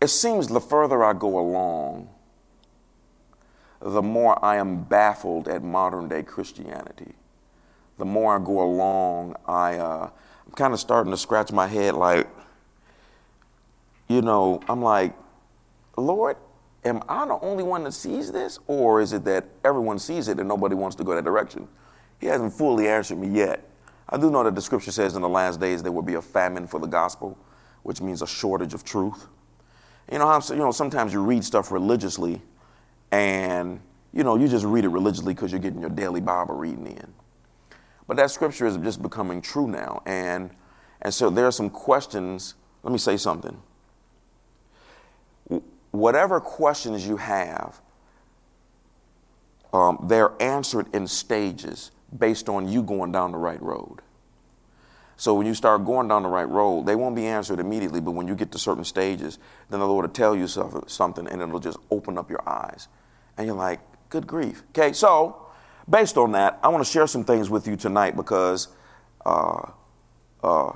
it seems the further I go along, the more I am baffled at modern day Christianity. The more I go along, I, uh, I'm kind of starting to scratch my head like, you know, I'm like, Lord, am I the only one that sees this? Or is it that everyone sees it and nobody wants to go that direction? He hasn't fully answered me yet. I do know that the scripture says in the last days there will be a famine for the gospel, which means a shortage of truth. You know, how, you know sometimes you read stuff religiously and, you know, you just read it religiously because you're getting your daily Bible reading in. But that scripture is just becoming true now. And, and so there are some questions. Let me say something whatever questions you have, um, they're answered in stages based on you going down the right road. So when you start going down the right road, they won't be answered immediately, but when you get to certain stages, then the Lord will tell you something and it'll just open up your eyes. And you're like, good grief. Okay, so based on that, I want to share some things with you tonight because uh, uh,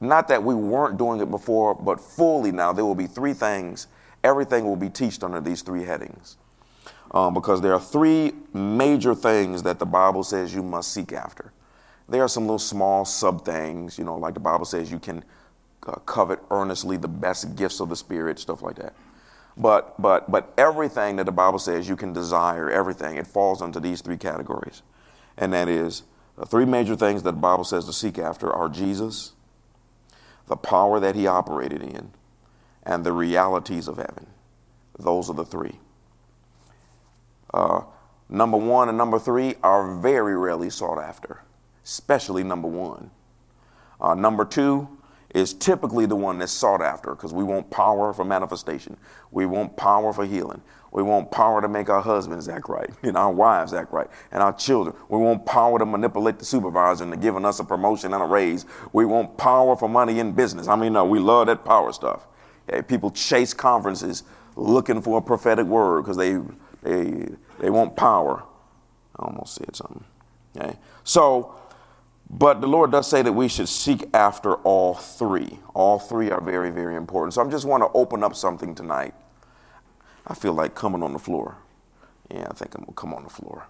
not that we weren't doing it before, but fully now, there will be three things everything will be taught under these three headings. Um, because there are three major things that the Bible says you must seek after. There are some little small sub things, you know, like the Bible says you can uh, covet earnestly the best gifts of the Spirit, stuff like that. But, but, but everything that the Bible says you can desire, everything, it falls into these three categories. And that is the three major things that the Bible says to seek after are Jesus, the power that he operated in, and the realities of heaven. Those are the three. Uh, number one and number three are very rarely sought after, especially number one. Uh, number two is typically the one that's sought after because we want power for manifestation. We want power for healing. We want power to make our husbands act right and our wives act right and our children. We want power to manipulate the supervisor into giving us a promotion and a raise. We want power for money in business. I mean, no, we love that power stuff. People chase conferences looking for a prophetic word because they, they, they want power. I almost said something. Okay? So, but the Lord does say that we should seek after all three. All three are very, very important. So I just want to open up something tonight. I feel like coming on the floor. Yeah, I think I'm going to come on the floor.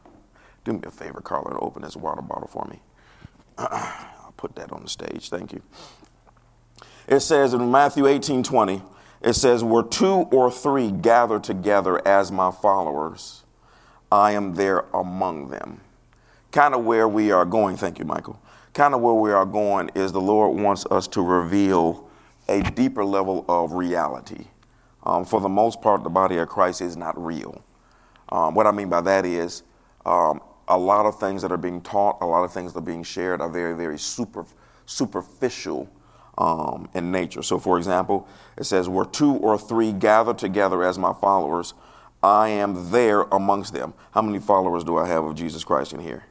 Do me a favor, Carla, and open this water bottle for me. I'll put that on the stage. Thank you. It says in Matthew 18 20, it says, Where two or three gather together as my followers, I am there among them. Kind of where we are going, thank you, Michael. Kind of where we are going is the Lord wants us to reveal a deeper level of reality. Um, for the most part, the body of Christ is not real. Um, what I mean by that is um, a lot of things that are being taught, a lot of things that are being shared are very, very super, superficial um, in nature. So, for example, it says, Where two or three gather together as my followers, I am there amongst them. How many followers do I have of Jesus Christ in here?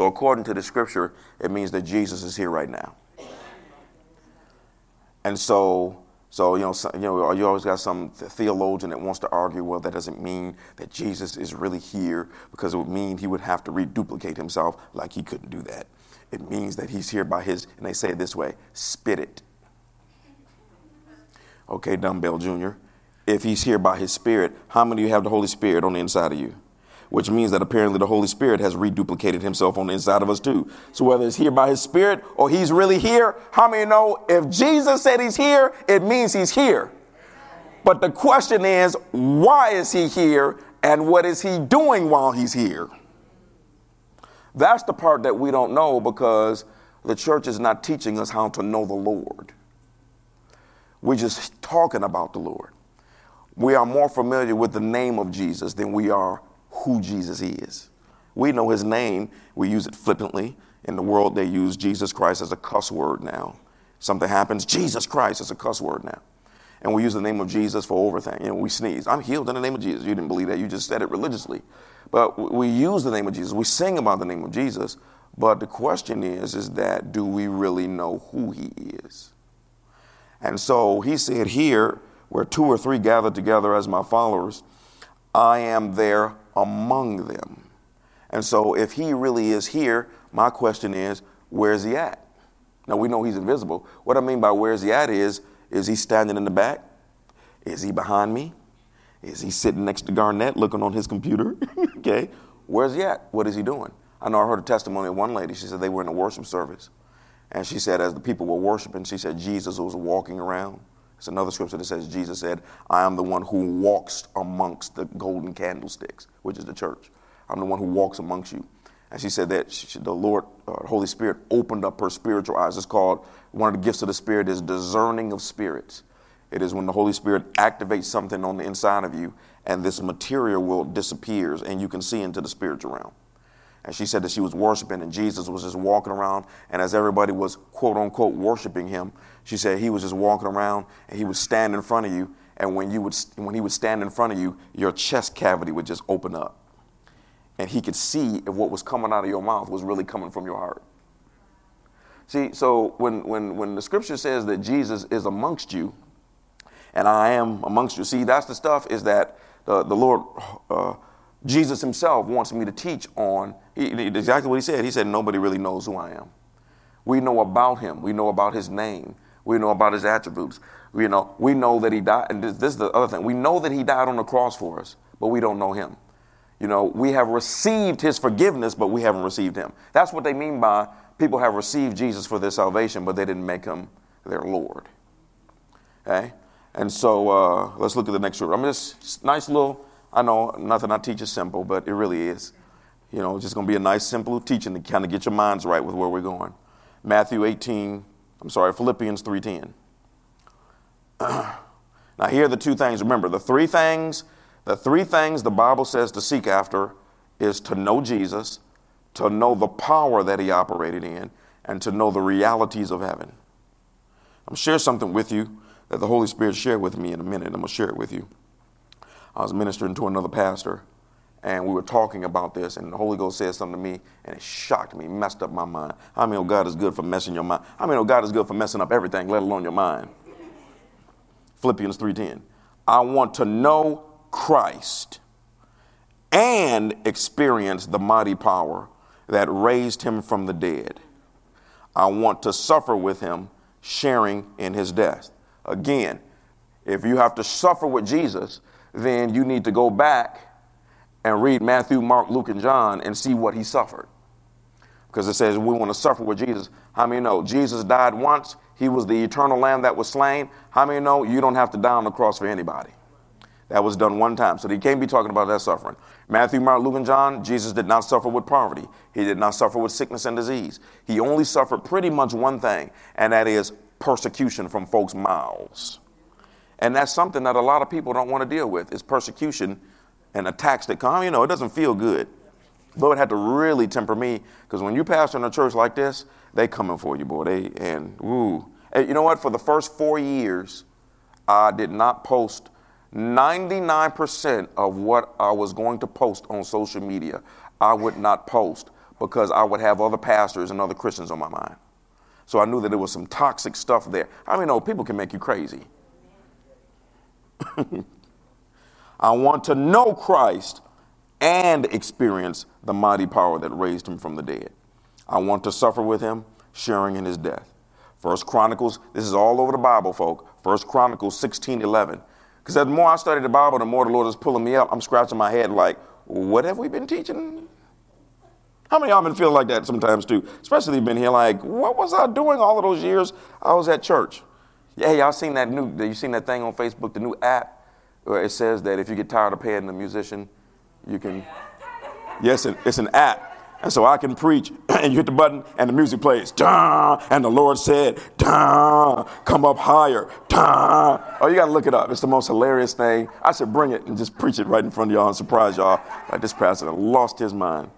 So, according to the scripture, it means that Jesus is here right now. And so, so you know, so, you know, you always got some theologian that wants to argue, well, that doesn't mean that Jesus is really here because it would mean he would have to reduplicate himself, like he couldn't do that it means that he's here by his, and they say it this way spit it. Okay, Dumbbell Jr., if he's here by his spirit, how many of you have the Holy Spirit on the inside of you? Which means that apparently the Holy Spirit has reduplicated himself on the inside of us too. So whether it's here by his spirit or he's really here, how many know if Jesus said he's here, it means he's here. But the question is, why is he here and what is he doing while he's here? That's the part that we don't know because the church is not teaching us how to know the Lord. We're just talking about the Lord. We are more familiar with the name of Jesus than we are who Jesus is. We know his name, we use it flippantly. In the world, they use Jesus Christ as a cuss word now. Something happens, Jesus Christ is a cuss word now. And we use the name of Jesus for everything. You know, we sneeze. I'm healed in the name of Jesus. You didn't believe that. You just said it religiously. But we use the name of Jesus. We sing about the name of Jesus. But the question is, is that do we really know who he is? And so he said here, where two or three gather together as my followers, I am there among them. And so if he really is here, my question is, where's he at? Now we know he's invisible. What I mean by where's he at is, is he standing in the back? Is he behind me? Is he sitting next to Garnett looking on his computer? okay. Where's he at? What is he doing? I know I heard a testimony of one lady. She said they were in a worship service. And she said, as the people were worshiping, she said Jesus was walking around. It's another scripture that says Jesus said, I am the one who walks amongst the golden candlesticks, which is the church. I'm the one who walks amongst you. And she said that she, the Lord, uh, Holy Spirit, opened up her spiritual eyes. It's called, one of the gifts of the Spirit is discerning of spirits. It is when the Holy Spirit activates something on the inside of you and this material world disappears and you can see into the spiritual realm. And she said that she was worshiping and Jesus was just walking around. And as everybody was quote unquote worshiping him, she said he was just walking around and he would stand in front of you. And when, you would, when he would stand in front of you, your chest cavity would just open up. And he could see if what was coming out of your mouth was really coming from your heart. See, so when, when, when the scripture says that Jesus is amongst you, and I am amongst you, see, that's the stuff is that the, the Lord, uh, Jesus himself wants me to teach on he, exactly what he said. He said, Nobody really knows who I am. We know about him, we know about his name, we know about his attributes. You know, we know that he died, and this, this is the other thing. We know that he died on the cross for us, but we don't know him. You know, we have received his forgiveness, but we haven't received him. That's what they mean by people have received Jesus for their salvation, but they didn't make him their Lord. Okay? And so uh, let's look at the next scripture. I mean, this nice little, I know nothing I teach is simple, but it really is. You know, it's just going to be a nice, simple teaching to kind of get your minds right with where we're going. Matthew 18, I'm sorry, Philippians 3.10. now, here are the two things. Remember, the three things, the three things the Bible says to seek after is to know Jesus, to know the power that he operated in, and to know the realities of heaven. I'm share something with you that the Holy Spirit shared with me in a minute. I'm going to share it with you. I was ministering to another pastor, and we were talking about this, and the Holy Ghost said something to me, and it shocked me, messed up my mind. I mean, oh, God is good for messing your mind. I mean, oh, God is good for messing up everything, let alone your mind. Philippians 3:10. I want to know Christ and experience the mighty power that raised him from the dead. I want to suffer with him, sharing in his death. Again, if you have to suffer with Jesus, then you need to go back and read Matthew, Mark, Luke, and John and see what he suffered. Because it says we want to suffer with Jesus. How many know Jesus died once? He was the eternal lamb that was slain. How many know you don't have to die on the cross for anybody? That was done one time. So they can't be talking about that suffering. Matthew, Mark, Luke, and John, Jesus did not suffer with poverty. He did not suffer with sickness and disease. He only suffered pretty much one thing, and that is persecution from folks' mouths. And that's something that a lot of people don't want to deal with is persecution and attacks that come. You know, it doesn't feel good. Lord had to really temper me because when you pastor in a church like this, they coming for you, boy. They and ooh. And you know what? For the first four years, I did not post 99% of what I was going to post on social media. I would not post because I would have other pastors and other Christians on my mind. So I knew that there was some toxic stuff there. I mean, no, people can make you crazy. I want to know Christ and experience the mighty power that raised him from the dead. I want to suffer with him, sharing in his death. First Chronicles, this is all over the Bible, folk. First Chronicles 16, 11. Because the more I study the Bible, the more the Lord is pulling me up. I'm scratching my head like, what have we been teaching? How many of y'all been feeling like that sometimes too? Especially been here like, what was I doing all of those years I was at church? Yeah, y'all seen that new, you seen that thing on Facebook, the new app? Where it says that if you get tired of paying the musician, you can. Yes, it's an app. And so I can preach, and you hit the button, and the music plays. Dah, and the Lord said, Dah, come up higher. Dah. Oh, you got to look it up. It's the most hilarious thing. I should bring it and just preach it right in front of y'all and surprise y'all. Like this pastor lost his mind.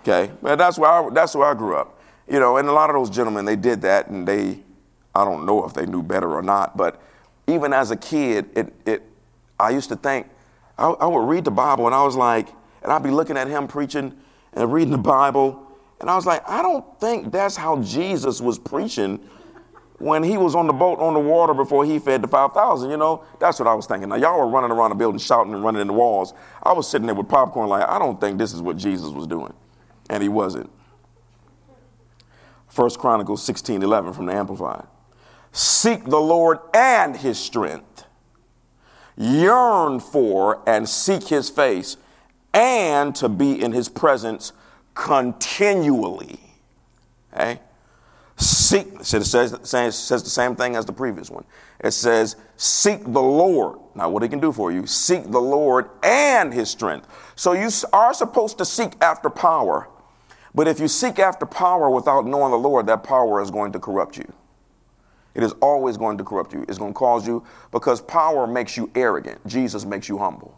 Okay, but that's where I, that's where I grew up. You know, and a lot of those gentlemen they did that, and they, I don't know if they knew better or not, but even as a kid, it it I used to think, I, I would read the Bible and I was like, and I'd be looking at him preaching and reading the Bible. And I was like, I don't think that's how Jesus was preaching when he was on the boat on the water before he fed the 5,000. You know, that's what I was thinking. Now, y'all were running around the building shouting and running in the walls. I was sitting there with popcorn, like, I don't think this is what Jesus was doing. And he wasn't. First Chronicles 16 11 from the Amplified. Seek the Lord and his strength yearn for and seek his face, and to be in his presence continually. Okay? Seek, it says, says the same thing as the previous one. It says, Seek the Lord. Now, what he can do for you, seek the Lord and his strength. So you are supposed to seek after power. But if you seek after power without knowing the Lord, that power is going to corrupt you. It is always going to corrupt you. It's going to cause you, because power makes you arrogant. Jesus makes you humble.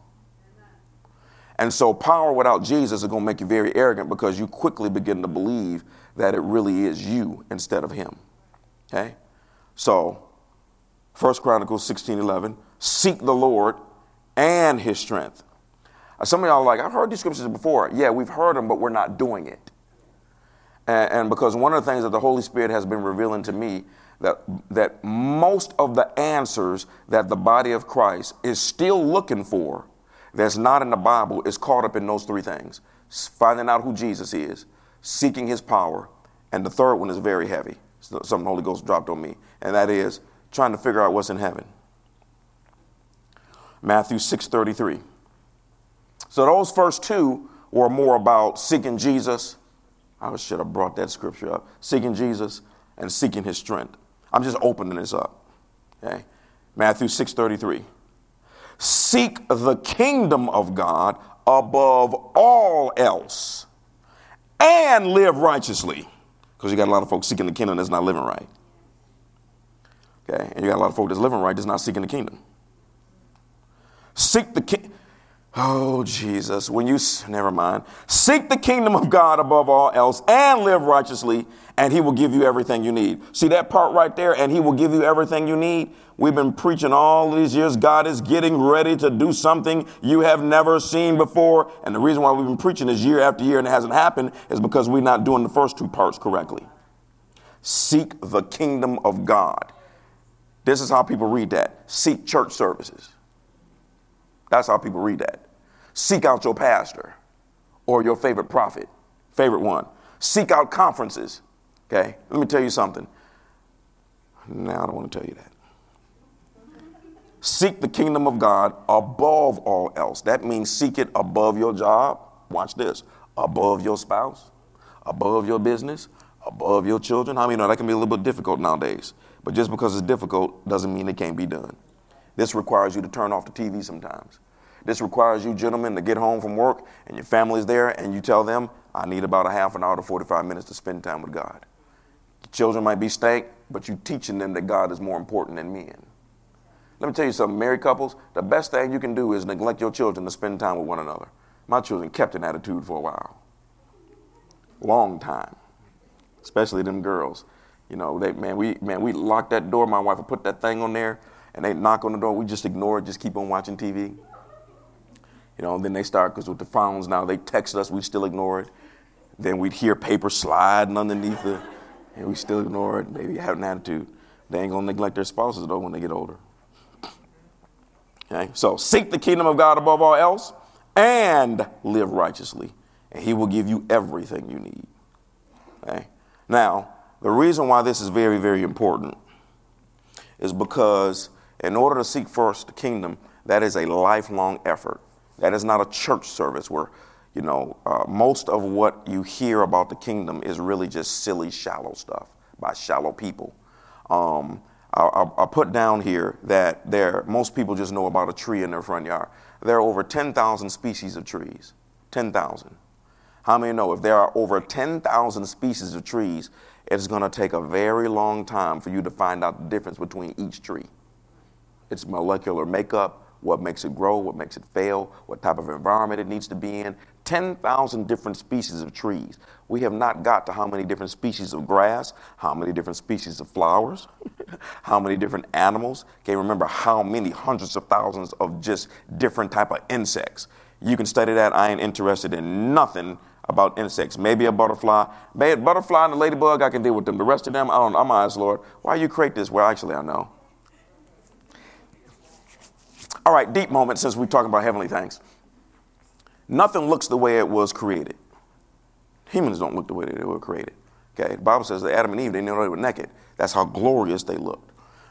And so, power without Jesus is going to make you very arrogant because you quickly begin to believe that it really is you instead of him. Okay? So, First Chronicles 16 11, seek the Lord and his strength. Uh, some of y'all are like, I've heard these scriptures before. Yeah, we've heard them, but we're not doing it. And, and because one of the things that the Holy Spirit has been revealing to me that, that most of the answers that the body of Christ is still looking for that's not in the Bible is caught up in those three things finding out who Jesus is, seeking his power, and the third one is very heavy. Something the Holy Ghost dropped on me, and that is trying to figure out what's in heaven. Matthew 6:33. So those first two were more about seeking Jesus. I should have brought that scripture up. Seeking Jesus and seeking his strength. I'm just opening this up. Okay? Matthew 6:33. Seek the kingdom of God above all else and live righteously. Because you got a lot of folks seeking the kingdom that's not living right. Okay? And you got a lot of folks that's living right that's not seeking the kingdom. Seek the king. Oh, Jesus, when you, never mind. Seek the kingdom of God above all else and live righteously, and he will give you everything you need. See that part right there, and he will give you everything you need? We've been preaching all these years. God is getting ready to do something you have never seen before. And the reason why we've been preaching this year after year and it hasn't happened is because we're not doing the first two parts correctly. Seek the kingdom of God. This is how people read that. Seek church services. That's how people read that. Seek out your pastor or your favorite prophet, favorite one. Seek out conferences. Okay, let me tell you something. Now, I don't want to tell you that. Seek the kingdom of God above all else. That means seek it above your job. Watch this above your spouse, above your business, above your children. How I many know that can be a little bit difficult nowadays? But just because it's difficult doesn't mean it can't be done. This requires you to turn off the TV sometimes. This requires you, gentlemen, to get home from work and your family's there and you tell them, I need about a half an hour to 45 minutes to spend time with God. Children might be stank, but you're teaching them that God is more important than men. Let me tell you something, married couples, the best thing you can do is neglect your children to spend time with one another. My children kept an attitude for a while. Long time. Especially them girls. You know, they man, we man, we locked that door. My wife would put that thing on there, and they knock on the door. We just ignore it, just keep on watching TV. You know, then they start because with the phones now, they text us, we still ignore it. Then we'd hear paper sliding underneath it, and we still ignore it. Maybe have an attitude. They ain't gonna neglect their spouses though when they get older. Okay, so seek the kingdom of God above all else, and live righteously, and He will give you everything you need. Okay, now the reason why this is very, very important is because in order to seek first the kingdom, that is a lifelong effort. That is not a church service where, you know, uh, most of what you hear about the kingdom is really just silly, shallow stuff by shallow people. Um, I, I, put down here that there, most people just know about a tree in their front yard. There are over 10,000 species of trees. 10,000. How many know if there are over 10,000 species of trees, it's going to take a very long time for you to find out the difference between each tree. Its molecular makeup, what makes it grow, what makes it fail, what type of environment it needs to be in. 10,000 different species of trees. We have not got to how many different species of grass, how many different species of flowers, how many different animals. Can't remember how many hundreds of thousands of just different type of insects. You can study that. I ain't interested in nothing about insects. Maybe a butterfly. Maybe a butterfly and a ladybug, I can deal with them. The rest of them, I don't I'm honest, Lord. Why you create this? Well, actually, I know. All right, deep moment since we're talking about heavenly things. Nothing looks the way it was created. Humans don't look the way they were created. Okay, the Bible says that Adam and Eve, they know they were naked. That's how glorious they looked.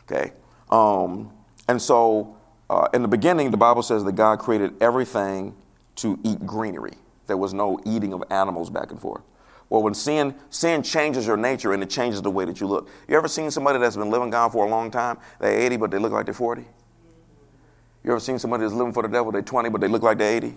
Okay, um, and so uh, in the beginning, the Bible says that God created everything to eat greenery. There was no eating of animals back and forth. Well, when sin sin changes your nature and it changes the way that you look. You ever seen somebody that's been living God for a long time? They're 80, but they look like they're 40. You ever seen somebody that's living for the devil? They're 20, but they look like they're 80.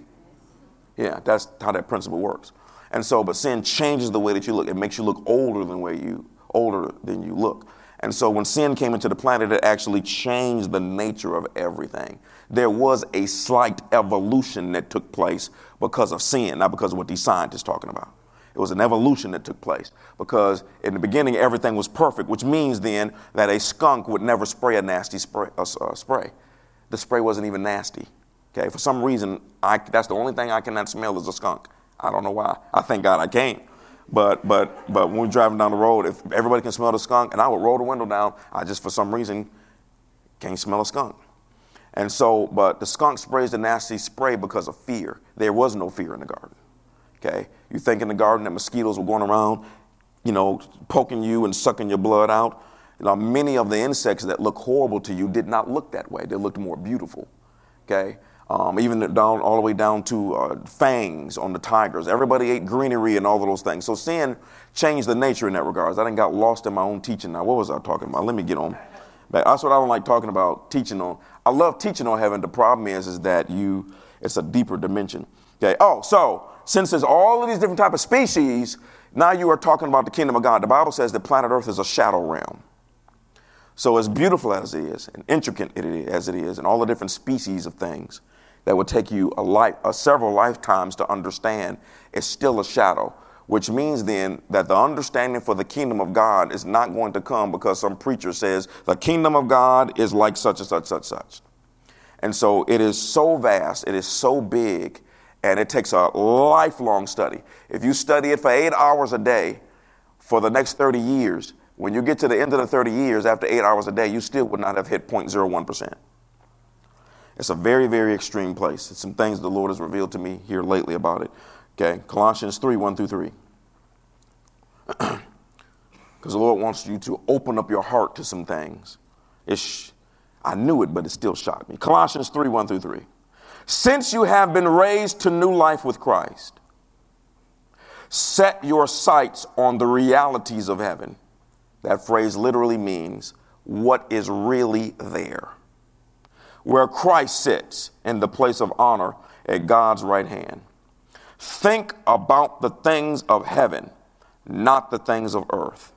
Yeah, that's how that principle works. And so, but sin changes the way that you look. It makes you look older than where you older than you look. And so when sin came into the planet, it actually changed the nature of everything. There was a slight evolution that took place because of sin, not because of what these scientists talking about. It was an evolution that took place because in the beginning everything was perfect, which means then that a skunk would never spray a nasty spray. Spray. The spray wasn't even nasty. Okay, for some reason, I, that's the only thing I cannot smell is a skunk. I don't know why. I thank God I can't. But but but when we're driving down the road, if everybody can smell the skunk, and I would roll the window down, I just for some reason can't smell a skunk. And so, but the skunk sprays the nasty spray because of fear. There was no fear in the garden. Okay, you think in the garden that mosquitoes were going around, you know, poking you and sucking your blood out. Know, many of the insects that look horrible to you did not look that way. They looked more beautiful. Okay, um, even down all the way down to uh, fangs on the tigers. Everybody ate greenery and all of those things. So sin changed the nature in that regards. I didn't got lost in my own teaching. Now, what was I talking about? Let me get on. But that's what I don't like talking about teaching on. I love teaching on heaven. The problem is, is that you, it's a deeper dimension. Okay. Oh, so since there's all of these different type of species, now you are talking about the kingdom of God. The Bible says that planet Earth is a shadow realm. So as beautiful as it is, and intricate as it is, and all the different species of things, that would take you a life, a several lifetimes to understand is still a shadow, which means then that the understanding for the kingdom of God is not going to come because some preacher says the kingdom of God is like such and such, such, such. And so it is so vast, it is so big, and it takes a lifelong study. If you study it for eight hours a day for the next 30 years, when you get to the end of the 30 years after eight hours a day, you still would not have hit 0.01%. It's a very, very extreme place. It's some things the Lord has revealed to me here lately about it. Okay, Colossians 3 1 through 3. Because the Lord wants you to open up your heart to some things. It's, I knew it, but it still shocked me. Colossians 3 1 through 3. Since you have been raised to new life with Christ, set your sights on the realities of heaven. That phrase literally means what is really there where Christ sits in the place of honor at God's right hand. Think about the things of heaven, not the things of earth.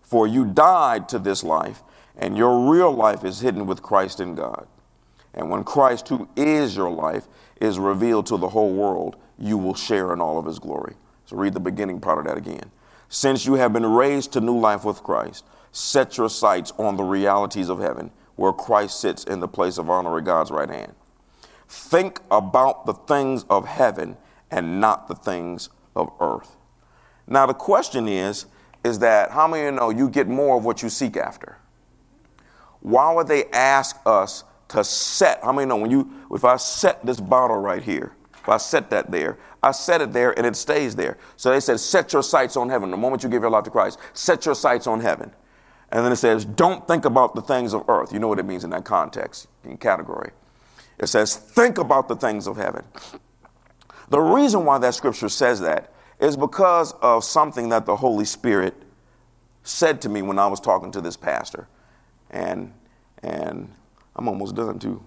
For you died to this life, and your real life is hidden with Christ in God. And when Christ, who is your life, is revealed to the whole world, you will share in all of his glory. So read the beginning part of that again. Since you have been raised to new life with Christ, set your sights on the realities of heaven where Christ sits in the place of honor at God's right hand. Think about the things of heaven and not the things of earth. Now, the question is, is that how many of you know you get more of what you seek after? Why would they ask us to set? How many know when you, if I set this bottle right here, I set that there, I set it there and it stays there. So they said, set your sights on heaven. The moment you give your life to Christ, set your sights on heaven. And then it says, don't think about the things of earth. You know what it means in that context, in category. It says, think about the things of heaven. The reason why that scripture says that is because of something that the Holy Spirit said to me when I was talking to this pastor. And, and I'm almost done too.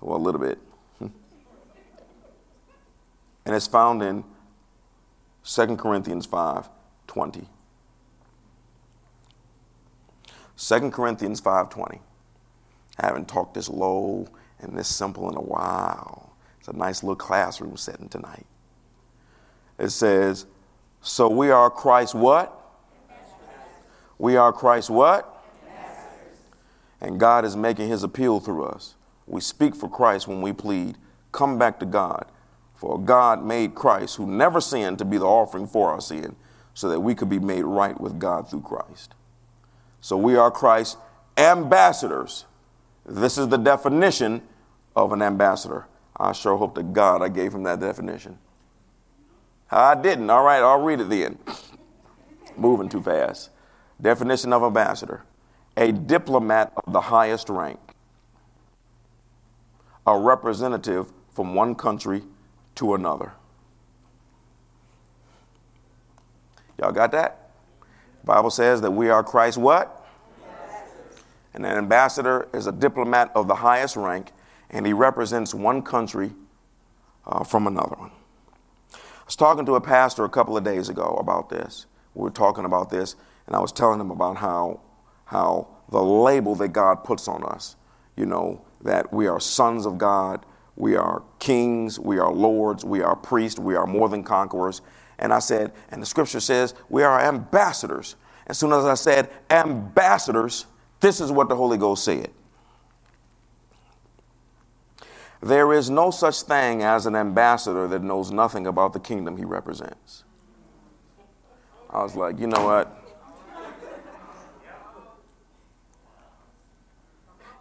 Well, a little bit. And it's found in 2 Corinthians 5 20. 2 Corinthians 5.20. I haven't talked this low and this simple in a while. It's a nice little classroom setting tonight. It says, so we are Christ what? We are Christ what? And God is making his appeal through us. We speak for Christ when we plead, come back to God. For God made Christ, who never sinned, to be the offering for our sin, so that we could be made right with God through Christ. So we are Christ's ambassadors. This is the definition of an ambassador. I sure hope to God I gave him that definition. I didn't. All right, I'll read it then. Moving too fast. Definition of ambassador a diplomat of the highest rank. a representative from one country to another. Y'all got that? Bible says that we are Christ what? And an ambassador is a diplomat of the highest rank, and he represents one country uh, from another one. I was talking to a pastor a couple of days ago about this. We were talking about this, and I was telling him about how, how the label that God puts on us, you know, that we are sons of God, we are kings, we are lords, we are priests, we are more than conquerors. And I said, and the scripture says we are ambassadors. As soon as I said ambassadors, this is what the Holy Ghost said. There is no such thing as an ambassador that knows nothing about the kingdom he represents. I was like, you know what?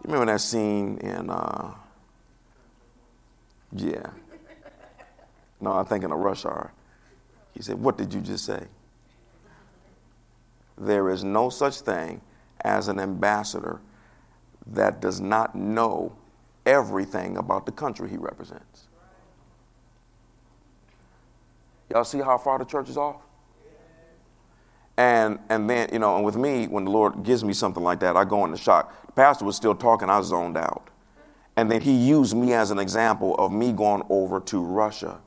You remember that scene in, uh, yeah. No, I'm thinking of Rush Hour. He said, What did you just say? There is no such thing as an ambassador that does not know everything about the country he represents. Y'all see how far the church is off? And and then, you know, and with me, when the Lord gives me something like that, I go into shock. The pastor was still talking, I zoned out. And then he used me as an example of me going over to Russia.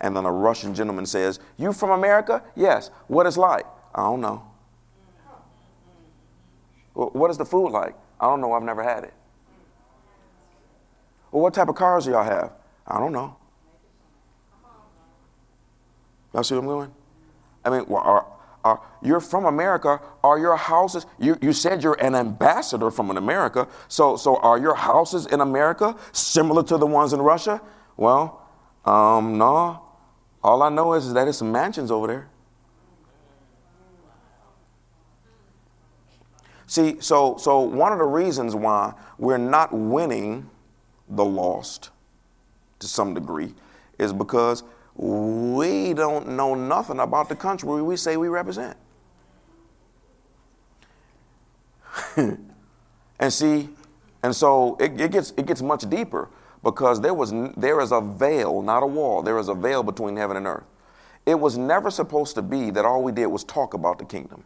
And then a Russian gentleman says, You from America? Yes. What is like? I don't know. What is the food like? I don't know. I've never had it. Well, what type of cars do y'all have? I don't know. Y'all see what I'm doing? I mean, well, are, are, you're from America. Are your houses, you, you said you're an ambassador from America. So, so are your houses in America similar to the ones in Russia? Well, um, no. All I know is that there's some mansions over there. See, so, so one of the reasons why we're not winning the lost to some degree is because we don't know nothing about the country we say we represent. and see, and so it, it, gets, it gets much deeper because there, was, there is a veil, not a wall, there is a veil between heaven and earth. It was never supposed to be that all we did was talk about the kingdom.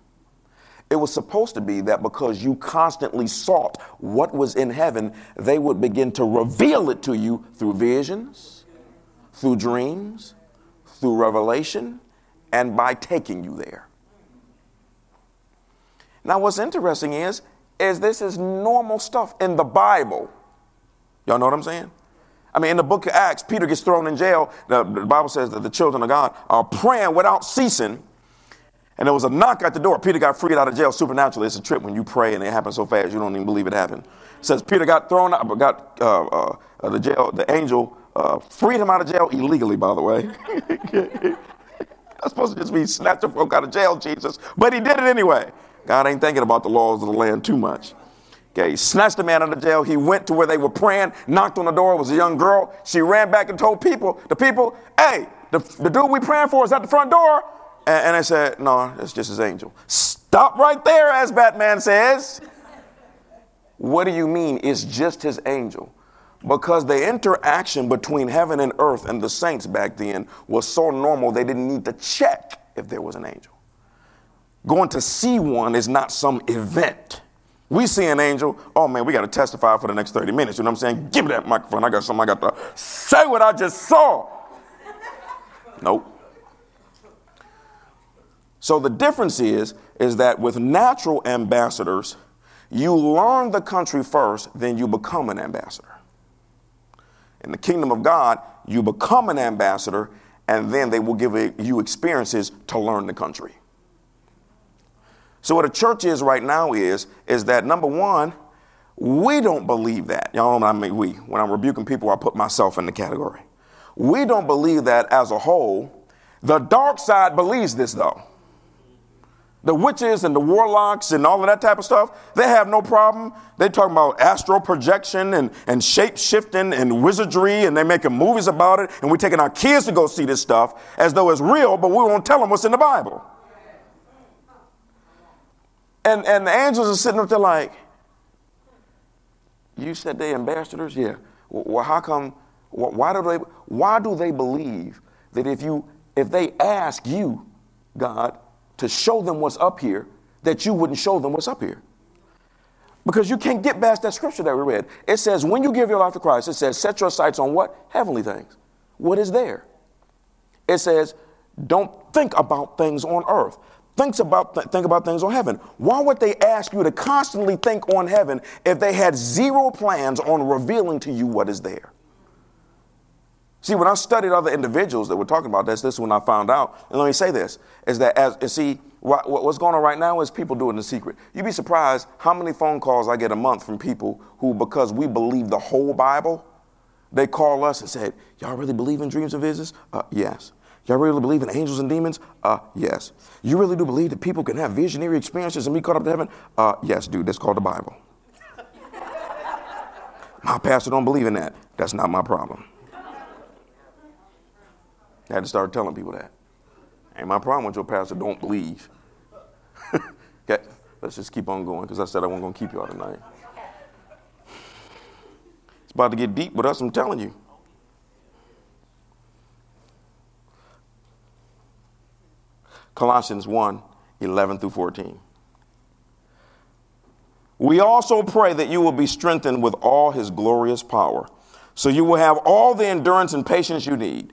It was supposed to be that because you constantly sought what was in heaven, they would begin to reveal it to you through visions, through dreams, through revelation, and by taking you there. Now, what's interesting is, is this is normal stuff in the Bible. Y'all know what I'm saying? I mean, in the book of Acts, Peter gets thrown in jail. The, Bible says that the children of God are praying without ceasing and there was a knock at the door. Peter got freed out of jail supernaturally. It's a trip when you pray and it happens so fast you don't even believe it happened. It says Peter got thrown out, but got uh, uh, uh, the jail. The angel uh, freed him out of jail illegally, by the way. That's supposed to just be snatching folk out of jail, Jesus, but he did it anyway. God ain't thinking about the laws of the land too much. Okay, he snatched the man out of jail. He went to where they were praying, knocked on the door. It was a young girl. She ran back and told people, the people, hey, the, the dude we praying for is at the front door. And, and I said, No, it's just his angel. Stop right there, as Batman says. What do you mean it's just his angel? Because the interaction between heaven and earth and the saints back then was so normal they didn't need to check if there was an angel. Going to see one is not some event. We see an angel, oh man, we got to testify for the next 30 minutes. You know what I'm saying? Give me that microphone. I got something I got to say what I just saw. Nope. So the difference is, is that with natural ambassadors, you learn the country first, then you become an ambassador. In the kingdom of God, you become an ambassador, and then they will give you experiences to learn the country. So what a church is right now is, is that number one, we don't believe that. Y'all know what I mean we. When I'm rebuking people, I put myself in the category. We don't believe that as a whole. The dark side believes this though the witches and the warlocks and all of that type of stuff, they have no problem. They talking about astral projection and, and shape shifting and wizardry, and they're making movies about it. And we're taking our kids to go see this stuff as though it's real, but we won't tell them what's in the Bible. And, and the angels are sitting up there like, You said they ambassadors? Yeah. Well, how come? Why do they? Why do they believe that if you if they ask you, God, to show them what's up here, that you wouldn't show them what's up here? Because you can't get past that scripture that we read. It says, when you give your life to Christ, it says, set your sights on what? Heavenly things. What is there? It says, don't think about things on earth. Think about, th- think about things on heaven. Why would they ask you to constantly think on heaven if they had zero plans on revealing to you what is there? See, when I studied other individuals that were talking about this, this is when I found out. And let me say this: is that as and see what, what's going on right now is people doing the secret. You'd be surprised how many phone calls I get a month from people who, because we believe the whole Bible, they call us and said, "Y'all really believe in dreams and visions?" Uh, yes. Y'all really believe in angels and demons? Uh, yes. You really do believe that people can have visionary experiences and be caught up to heaven? Uh, yes, dude. That's called the Bible. my pastor don't believe in that. That's not my problem. I had to start telling people that. Ain't my problem with your pastor don't believe. okay, let's just keep on going because I said I wasn't going to keep you all tonight. It's about to get deep with us, I'm telling you. Colossians 1 11 through 14. We also pray that you will be strengthened with all his glorious power, so you will have all the endurance and patience you need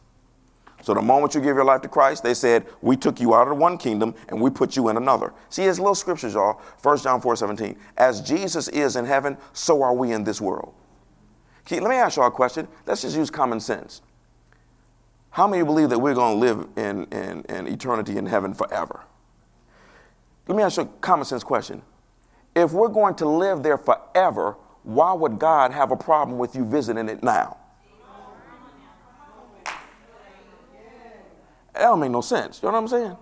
So the moment you give your life to Christ, they said, We took you out of one kingdom and we put you in another. See, it's little scriptures, y'all. 1 John 4 17. As Jesus is in heaven, so are we in this world. Let me ask y'all a question. Let's just use common sense. How many believe that we're going to live in, in, in eternity in heaven forever? Let me ask you a common sense question. If we're going to live there forever, why would God have a problem with you visiting it now? That don't make no sense. You know what I'm saying?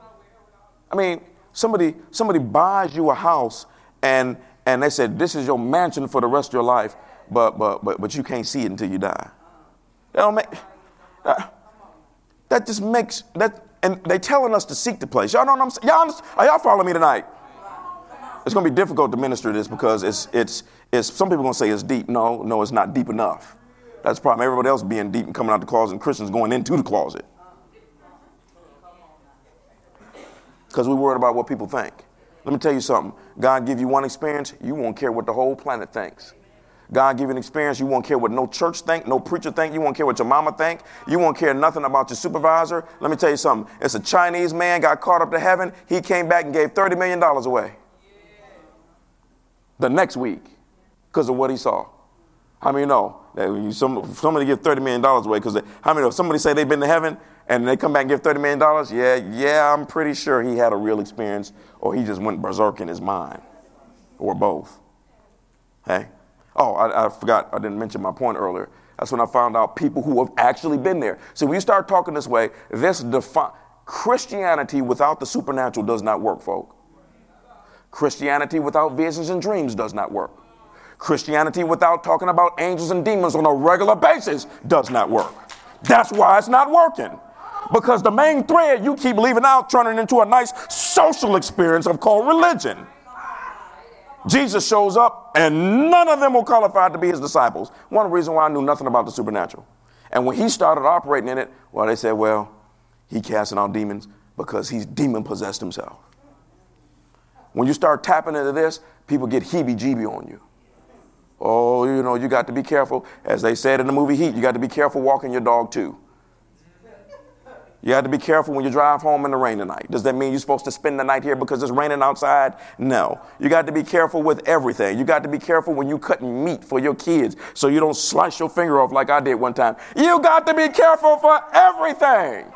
I mean, somebody somebody buys you a house and and they said this is your mansion for the rest of your life, but but but but you can't see it until you die. That don't make that, that just makes that and they telling us to seek the place. Y'all know what I'm saying? Y'all, are y'all following me tonight? It's gonna be difficult to minister this because it's it's it's some people gonna say it's deep. No, no, it's not deep enough. That's the problem. Everybody else being deep and coming out the closet, and Christians going into the closet. Because we're worried about what people think. Let me tell you something. God give you one experience, you won't care what the whole planet thinks. God give you an experience, you won't care what no church think, no preacher think, you won't care what your mama think, you won't care nothing about your supervisor. Let me tell you something. It's a Chinese man got caught up to heaven, he came back and gave $30 million away. The next week, because of what he saw. How many know that some, somebody give $30 million away because how many know somebody say they've been to heaven and they come back and give $30 million, yeah, yeah, I'm pretty sure he had a real experience or he just went berserk in his mind or both. Hey? Oh, I, I forgot, I didn't mention my point earlier. That's when I found out people who have actually been there. So when you start talking this way, this defi- Christianity without the supernatural does not work, folk. Christianity without visions and dreams does not work. Christianity without talking about angels and demons on a regular basis does not work. That's why it's not working because the main thread you keep leaving out turning into a nice social experience of called religion. Jesus shows up and none of them were qualified to be his disciples. One reason why I knew nothing about the supernatural. And when he started operating in it, well, they said, well, he casting out demons because he's demon possessed himself. When you start tapping into this, people get heebie jeebie on you. Oh, you know, you got to be careful. As they said in the movie Heat, you got to be careful walking your dog too. You have to be careful when you drive home in the rain tonight. Does that mean you're supposed to spend the night here because it's raining outside? No. You got to be careful with everything. You got to be careful when you cutting meat for your kids so you don't slice your finger off like I did one time. You got to be careful for everything.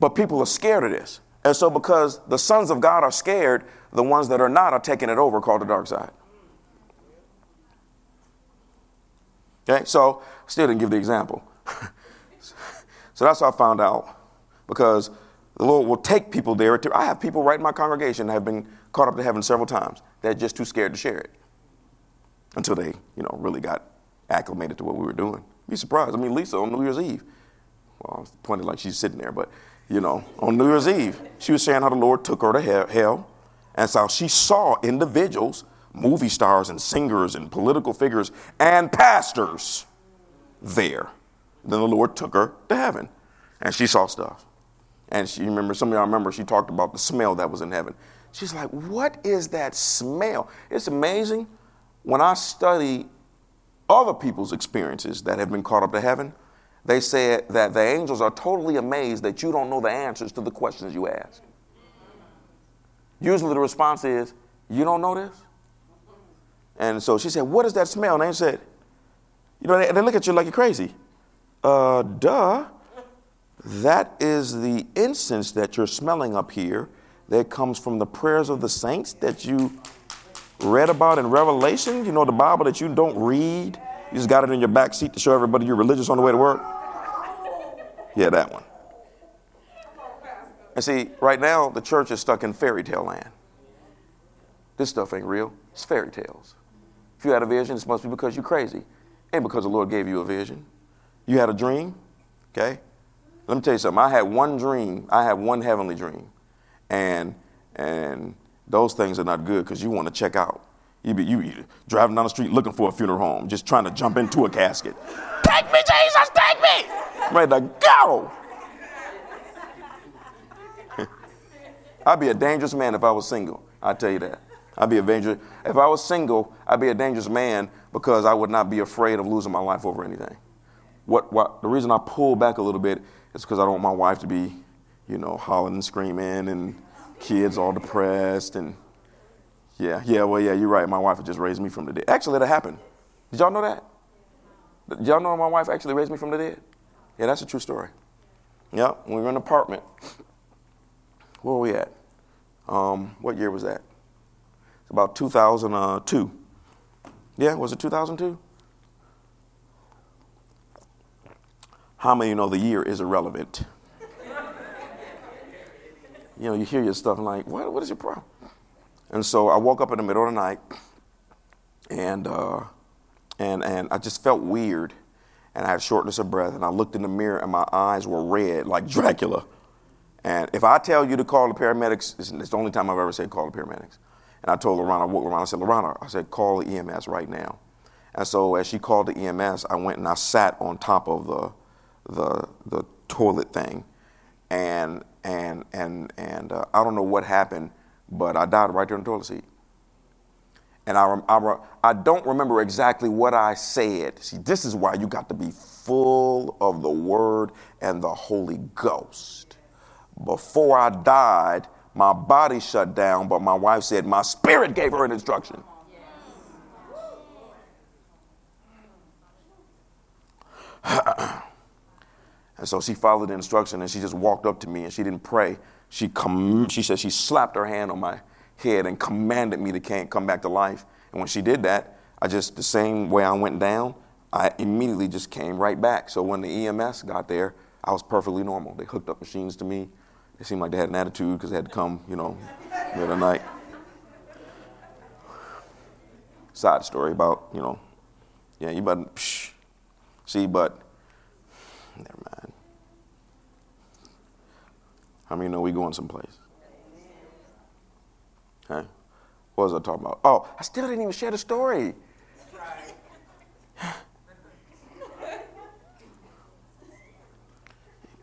But people are scared of this. And so because the sons of God are scared, the ones that are not are taking it over called the dark side. Okay, so still didn't give the example. So that's how I found out because The Lord will take people there. I have people right in my congregation that have been caught up to heaven several times. They're just too scared to share it until they, you know, really got acclimated to what we were doing. Be surprised. I mean, Lisa on New Year's Eve, well, I was pointing like she's sitting there, but you know, on New Year's Eve, she was saying how the Lord took her to hell, and so she saw individuals, movie stars and singers and political figures and pastors there. Then the Lord took her to heaven, and she saw stuff. And she remember some of y'all remember she talked about the smell that was in heaven. She's like, "What is that smell?" It's amazing when I study other people's experiences that have been caught up to heaven, they said that the angels are totally amazed that you don't know the answers to the questions you ask. Usually the response is, You don't know this? And so she said, What does that smell? And I said, You know, they, they look at you like you're crazy. Uh, duh. That is the incense that you're smelling up here that comes from the prayers of the saints that you read about in Revelation, you know, the Bible that you don't read, you just got it in your back seat to show everybody you're religious on the way to work? Yeah, that one. And see, right now, the church is stuck in fairy tale land. This stuff ain't real, it's fairy tales. You had a vision, it must be because you're crazy, ain't because the Lord gave you a vision. You had a dream, okay? Let me tell you something. I had one dream, I had one heavenly dream. And, and, those things are not good because you want to check out. You be, you driving down the street looking for a funeral home, just trying to jump into a casket. Take me, Jesus, take me! Ready to go. I'd be a dangerous man if I was single. I tell you that. I'd be a dangerous. If I was single, I'd be a dangerous man because I would not be afraid of losing my life over anything. What, what the reason I pull back a little bit is because I don't want my wife to be, you know, hollering and screaming and kids all depressed and yeah, yeah, well, yeah, you're right. My wife just raised me from the dead. Actually, that happened. Did y'all know that? Did y'all know my wife actually raised me from the dead? Yeah, that's a true story. Yeah, we were in an apartment. Where were we at? Um, what year was that? About 2002. Yeah, was it 2002? How many you know the year is irrelevant? you know, you hear your stuff and like, what, what is your problem? And so I woke up in the middle of the night and, uh, and, and I just felt weird and I had shortness of breath and I looked in the mirror and my eyes were red like Dracula. And if I tell you to call the paramedics, it's, it's the only time I've ever said call the paramedics. And I told Lorana, I woke Lorana, I said, Lorana, I said, call the EMS right now. And so as she called the EMS, I went and I sat on top of the, the, the toilet thing. And and and and uh, I don't know what happened, but I died right there in the toilet seat. And I, I, I don't remember exactly what I said. See, this is why you got to be full of the Word and the Holy Ghost. Before I died, my body shut down, but my wife said my spirit gave her an instruction. And so she followed the instruction and she just walked up to me and she didn't pray. She, com- she said she slapped her hand on my head and commanded me to can't come back to life. And when she did that, I just, the same way I went down, I immediately just came right back. So when the EMS got there, I was perfectly normal. They hooked up machines to me. It seemed like they had an attitude because they had to come, you know, middle of the night. Side story about, you know, yeah, you better, psh. see, but never mind. How many know we going someplace? Huh? What was I talking about? Oh, I still didn't even share the story.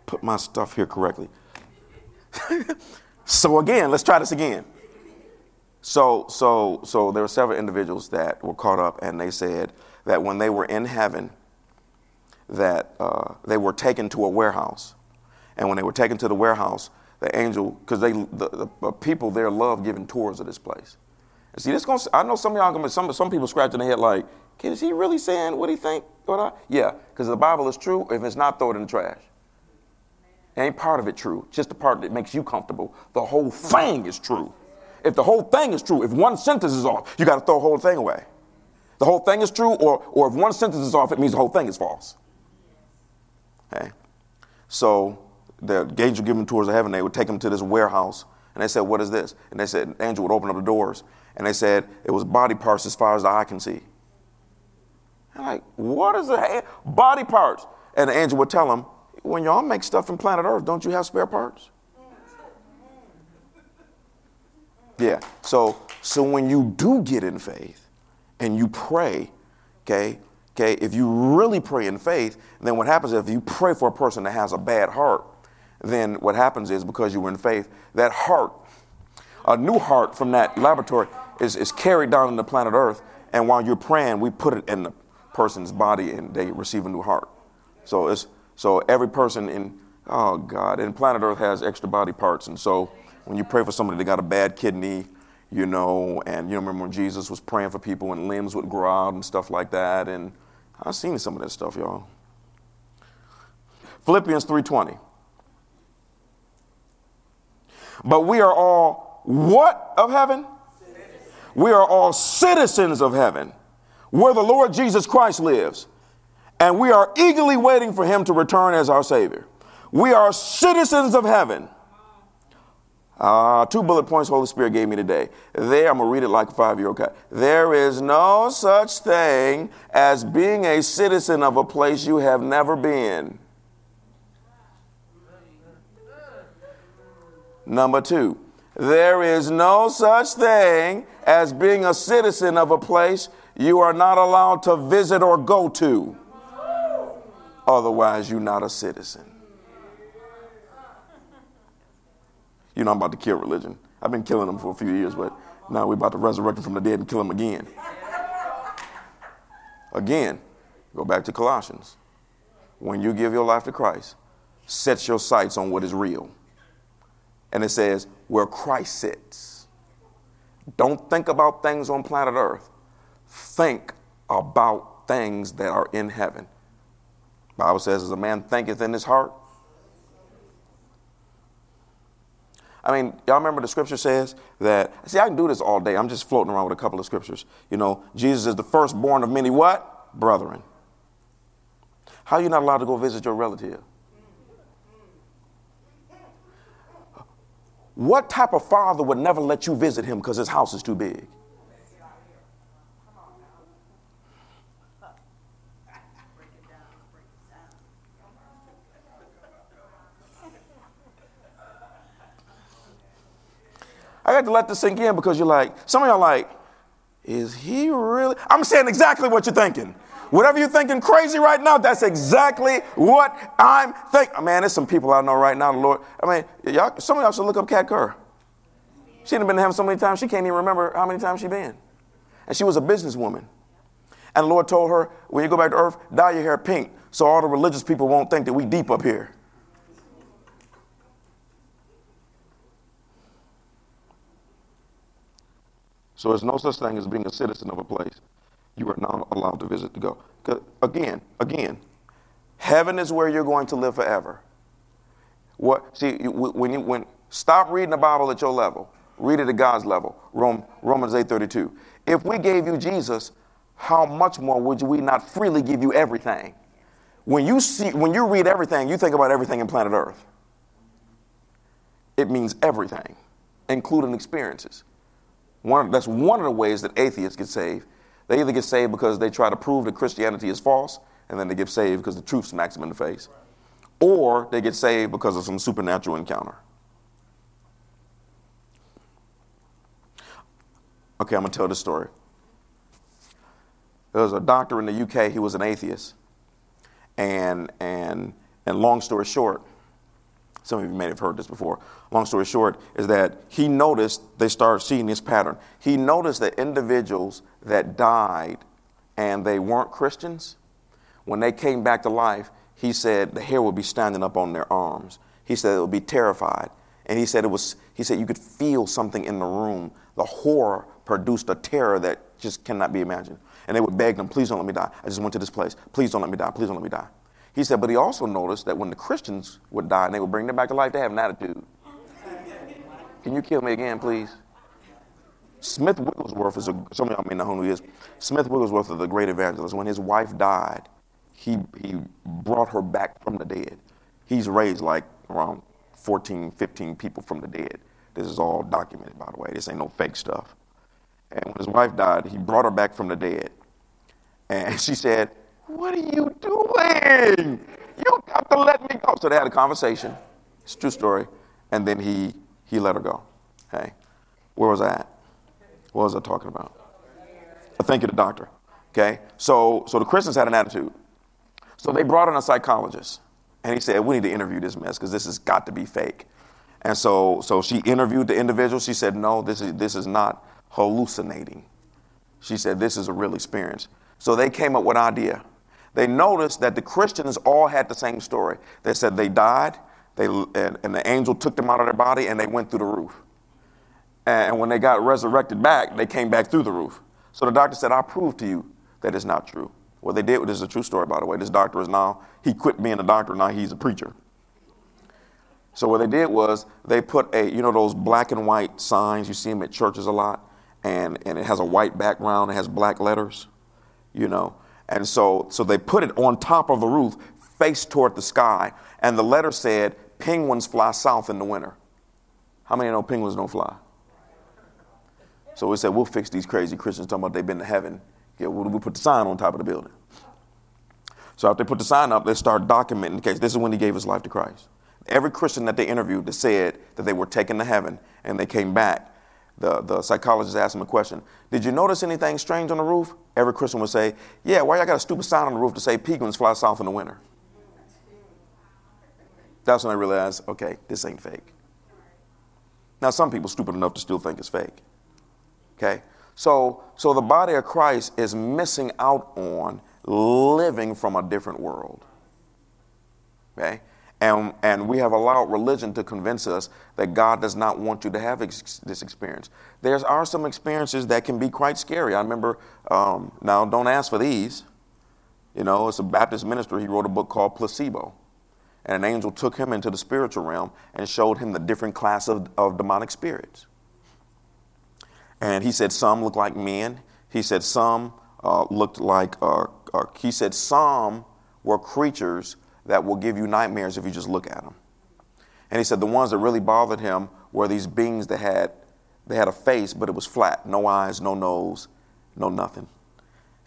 Put my stuff here correctly. so again, let's try this again. So, so, so there were several individuals that were caught up, and they said that when they were in heaven, that uh, they were taken to a warehouse. And when they were taken to the warehouse, the angel, because they the, the, people there love giving tours of this place. And see, this going I know some of y'all, gonna, some some people scratching their head like, is he really saying what he think? What I? Yeah, because the Bible is true. If it's not, throw it in the trash. Ain't part of it true, just the part that makes you comfortable. The whole thing is true. If the whole thing is true, if one sentence is off, you got to throw the whole thing away. The whole thing is true, or, or if one sentence is off, it means the whole thing is false. Okay? So the angel give them tours of heaven. They would take them to this warehouse, and they said, "What is this?" And they said, the angel would open up the doors, and they said it was body parts as far as the eye can see. I'm like, what is it? Body parts. And the angel would tell them, when y'all make stuff from planet Earth, don't you have spare parts? Yeah. So so when you do get in faith and you pray, okay, okay, if you really pray in faith, then what happens if you pray for a person that has a bad heart, then what happens is because you were in faith, that heart, a new heart from that laboratory is, is carried down into planet Earth. And while you're praying, we put it in the person's body and they receive a new heart. So it's so every person in oh God, and planet Earth has extra body parts. And so when you pray for somebody that got a bad kidney, you know, and you remember when Jesus was praying for people and limbs would grow out and stuff like that. And I've seen some of that stuff, y'all. Philippians 3:20. But we are all what of heaven? We are all citizens of heaven, where the Lord Jesus Christ lives. And we are eagerly waiting for him to return as our Savior. We are citizens of heaven. Uh, two bullet points Holy Spirit gave me today. There, I'm going to read it like a five year old. There is no such thing as being a citizen of a place you have never been. Number two, there is no such thing as being a citizen of a place you are not allowed to visit or go to. Otherwise, you're not a citizen. You know, I'm about to kill religion. I've been killing them for a few years, but now we're about to resurrect them from the dead and kill them again. Again, go back to Colossians. When you give your life to Christ, set your sights on what is real. And it says, where Christ sits. Don't think about things on planet Earth. Think about things that are in heaven. Bible says, as a man thinketh in his heart, I mean, y'all remember the scripture says that, see, I can do this all day. I'm just floating around with a couple of scriptures. You know, Jesus is the firstborn of many what? Brethren. How are you not allowed to go visit your relative? What type of father would never let you visit him because his house is too big? I got to let this sink in because you're like, some of y'all like, is he really? I'm saying exactly what you're thinking. Whatever you're thinking crazy right now, that's exactly what I'm thinking. Oh, man, there's some people I know right now, the Lord. I mean, y'all, some of y'all should look up Kat Kerr. She had been to heaven so many times, she can't even remember how many times she been. And she was a businesswoman. And the Lord told her, when you go back to earth, dye your hair pink so all the religious people won't think that we deep up here. So there's no such thing as being a citizen of a place you are not allowed to visit to go. Again, again, heaven is where you're going to live forever. What? See, when you when stop reading the Bible at your level, read it at God's level. Rome, Romans 8:32. If we gave you Jesus, how much more would we not freely give you everything? When you see, when you read everything, you think about everything in planet Earth. It means everything, including experiences. One, that's one of the ways that atheists get saved. They either get saved because they try to prove that Christianity is false, and then they get saved because the truth smacks them in the face, or they get saved because of some supernatural encounter. Okay, I'm gonna tell this story. There was a doctor in the UK. He was an atheist, and and and long story short, some of you may have heard this before. Long story short, is that he noticed they started seeing this pattern. He noticed that individuals that died and they weren't Christians, when they came back to life, he said the hair would be standing up on their arms. He said it would be terrified. And he said it was, he said you could feel something in the room. The horror produced a terror that just cannot be imagined. And they would beg them, please don't let me die. I just went to this place. Please don't let me die. Please don't let me die. He said, but he also noticed that when the Christians would die and they would bring them back to life, they have an attitude. Can you kill me again, please? Smith Wigglesworth is a, some of y'all may know who he is. Smith Wigglesworth is the great evangelist. When his wife died, he, he brought her back from the dead. He's raised like around 14, 15 people from the dead. This is all documented, by the way. This ain't no fake stuff. And when his wife died, he brought her back from the dead. And she said, What are you doing? You got to let me go. So they had a conversation. It's a true story. And then he, he let her go. Hey, where was I at? What was I talking about? Thank you, the doctor. Okay, so so the Christians had an attitude. So they brought in a psychologist, and he said, "We need to interview this mess because this has got to be fake." And so so she interviewed the individual. She said, "No, this is this is not hallucinating." She said, "This is a real experience." So they came up with an idea. They noticed that the Christians all had the same story. They said they died, they, and, and the angel took them out of their body, and they went through the roof. And when they got resurrected back, they came back through the roof. So the doctor said, I'll prove to you that it's not true. What they did, this is a true story, by the way. This doctor is now, he quit being a doctor, now he's a preacher. So what they did was they put a, you know, those black and white signs, you see them at churches a lot, and, and it has a white background, it has black letters, you know. And so, so they put it on top of the roof, face toward the sky, and the letter said, penguins fly south in the winter. How many know penguins don't fly? So we said, we'll fix these crazy Christians talking about they've been to heaven. Yeah, we'll, we'll put the sign on top of the building. So after they put the sign up, they start documenting the case. This is when he gave his life to Christ. Every Christian that they interviewed that said that they were taken to heaven and they came back, the, the psychologist asked him a question. Did you notice anything strange on the roof? Every Christian would say, Yeah, why y'all got a stupid sign on the roof to say penguins fly south in the winter? That's when I realized, okay, this ain't fake. Now, some people stupid enough to still think it's fake. Okay? So, so the body of Christ is missing out on living from a different world. Okay? And, and we have allowed religion to convince us that God does not want you to have ex- this experience. There are some experiences that can be quite scary. I remember, um, now don't ask for these. You know, it's a Baptist minister. He wrote a book called Placebo. And an angel took him into the spiritual realm and showed him the different class of, of demonic spirits. And he said some looked like men. He said some uh, looked like, uh, uh, he said some were creatures that will give you nightmares if you just look at them. And he said the ones that really bothered him were these beings that had they had a face, but it was flat, no eyes, no nose, no nothing.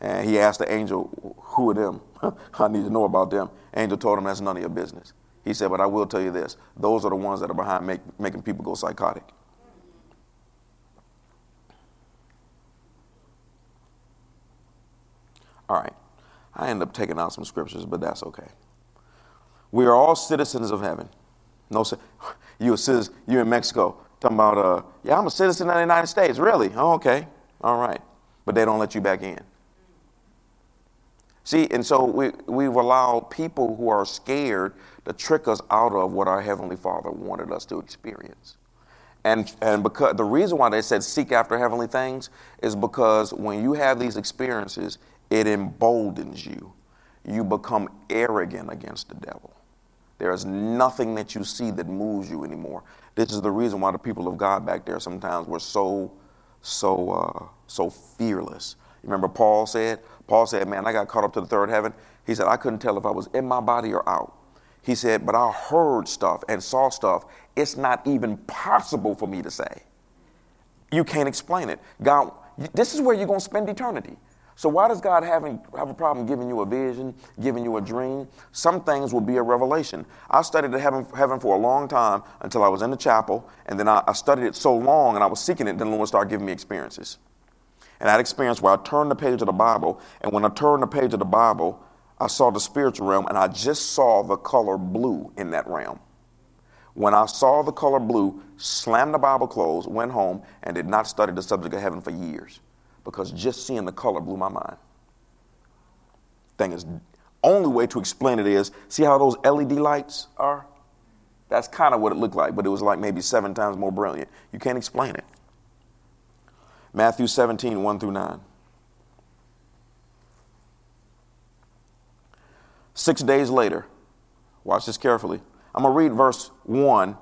And he asked the angel, "Who are them? I need to know about them." Angel told him, "That's none of your business." He said, "But I will tell you this: those are the ones that are behind make, making people go psychotic." All right, I end up taking out some scriptures, but that's okay. We are all citizens of heaven. No, you a citizen, you in Mexico, talking about, uh, yeah, I'm a citizen of the United States. Really? Oh, okay. All right. But they don't let you back in. See, and so we, we've allowed people who are scared to trick us out of what our Heavenly Father wanted us to experience. And, and because the reason why they said seek after heavenly things is because when you have these experiences, it emboldens you. You become arrogant against the devil. There is nothing that you see that moves you anymore. This is the reason why the people of God back there sometimes were so, so, uh, so fearless. Remember Paul said? Paul said, "Man, I got caught up to the third heaven." He said, "I couldn't tell if I was in my body or out." He said, "But I heard stuff and saw stuff. It's not even possible for me to say. You can't explain it. God, this is where you're going to spend eternity." So why does God having, have a problem giving you a vision, giving you a dream? Some things will be a revelation. I studied heaven, heaven for a long time until I was in the chapel, and then I, I studied it so long and I was seeking it, then the Lord started giving me experiences. And that experience where I turned the page of the Bible, and when I turned the page of the Bible, I saw the spiritual realm, and I just saw the color blue in that realm. When I saw the color blue, slammed the Bible closed, went home, and did not study the subject of heaven for years because just seeing the color blew my mind. Thing is, only way to explain it is see how those LED lights are? That's kind of what it looked like, but it was like maybe seven times more brilliant. You can't explain it. Matthew 17, 1 through 9. Six days later, watch this carefully. I'm going to read verse 1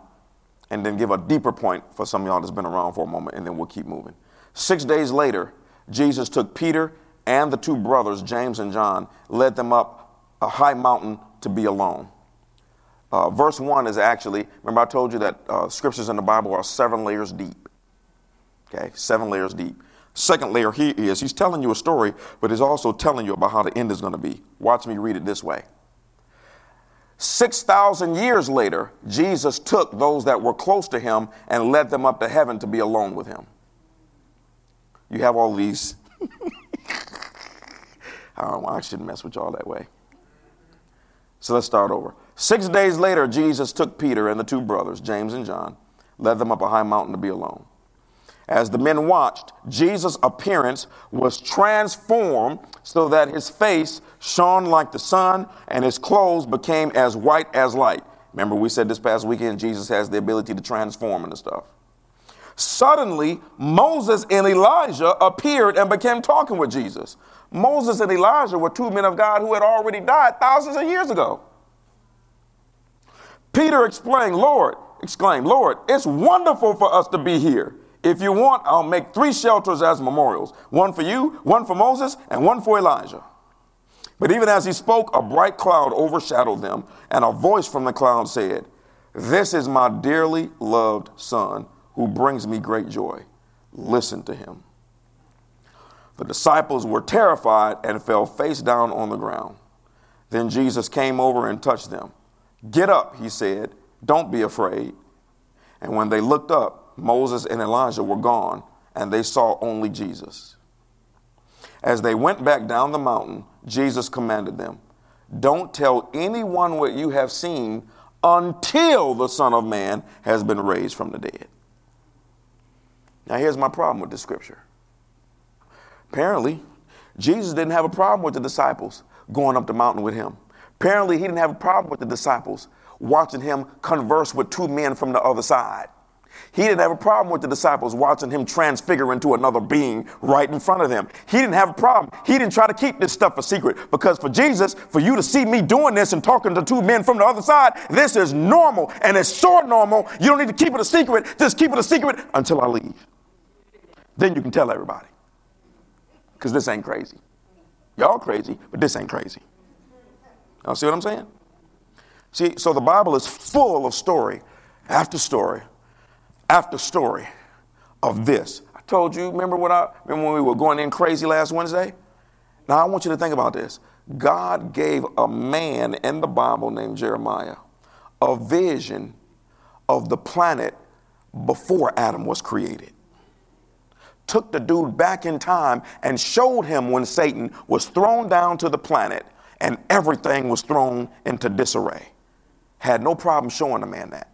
and then give a deeper point for some of y'all that's been around for a moment, and then we'll keep moving. Six days later, Jesus took Peter and the two brothers, James and John, led them up a high mountain to be alone. Uh, verse 1 is actually, remember I told you that uh, scriptures in the Bible are seven layers deep. Okay, seven layers deep. Second layer here is he's telling you a story, but he's also telling you about how the end is going to be. Watch me read it this way. 6,000 years later, Jesus took those that were close to him and led them up to heaven to be alone with him. You have all these. I shouldn't mess with y'all that way. So let's start over. Six days later, Jesus took Peter and the two brothers, James and John, led them up a high mountain to be alone. As the men watched, Jesus' appearance was transformed so that his face shone like the sun and his clothes became as white as light. Remember, we said this past weekend, Jesus has the ability to transform and stuff. Suddenly, Moses and Elijah appeared and began talking with Jesus. Moses and Elijah were two men of God who had already died thousands of years ago. Peter explained, Lord, exclaimed, Lord, it's wonderful for us to be here. If you want, I'll make three shelters as memorials one for you, one for Moses, and one for Elijah. But even as he spoke, a bright cloud overshadowed them, and a voice from the cloud said, This is my dearly loved son who brings me great joy. Listen to him. The disciples were terrified and fell face down on the ground. Then Jesus came over and touched them. Get up, he said. Don't be afraid. And when they looked up, Moses and Elijah were gone, and they saw only Jesus. As they went back down the mountain, Jesus commanded them, Don't tell anyone what you have seen until the Son of Man has been raised from the dead. Now, here's my problem with this scripture. Apparently, Jesus didn't have a problem with the disciples going up the mountain with him. Apparently, he didn't have a problem with the disciples watching him converse with two men from the other side. He didn't have a problem with the disciples watching him transfigure into another being right in front of them. He didn't have a problem. He didn't try to keep this stuff a secret because for Jesus, for you to see me doing this and talking to two men from the other side, this is normal and it's so normal. You don't need to keep it a secret. Just keep it a secret until I leave. Then you can tell everybody because this ain't crazy. Y'all crazy, but this ain't crazy. Y'all see what I'm saying? See, so the Bible is full of story after story after story of this. I told you, remember what I remember when we were going in crazy last Wednesday? Now I want you to think about this. God gave a man in the Bible named Jeremiah a vision of the planet before Adam was created. Took the dude back in time and showed him when Satan was thrown down to the planet and everything was thrown into disarray. Had no problem showing the man that.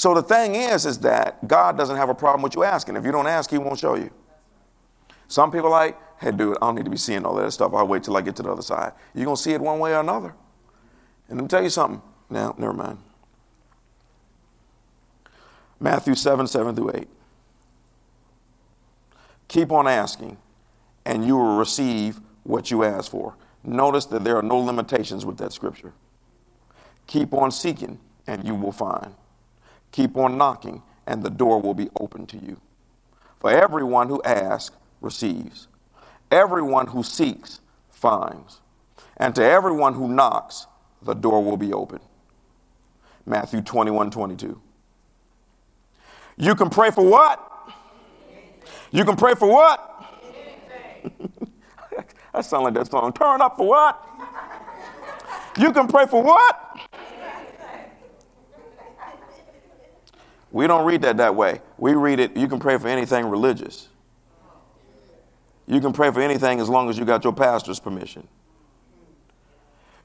So the thing is, is that God doesn't have a problem with you asking. If you don't ask, He won't show you. Some people like, hey, dude, I don't need to be seeing all that stuff. I'll wait till I get to the other side. You're going to see it one way or another. And let me tell you something. Now, never mind. Matthew 7, 7 through 8. Keep on asking, and you will receive what you ask for. Notice that there are no limitations with that scripture. Keep on seeking, and you will find. Keep on knocking, and the door will be open to you. For everyone who asks receives, everyone who seeks finds, and to everyone who knocks, the door will be open. Matthew 21 22. You can pray for what? You can pray for what? that sounds like that song. Turn up for what? You can pray for what? We don't read that that way. We read it, you can pray for anything religious. You can pray for anything as long as you got your pastor's permission.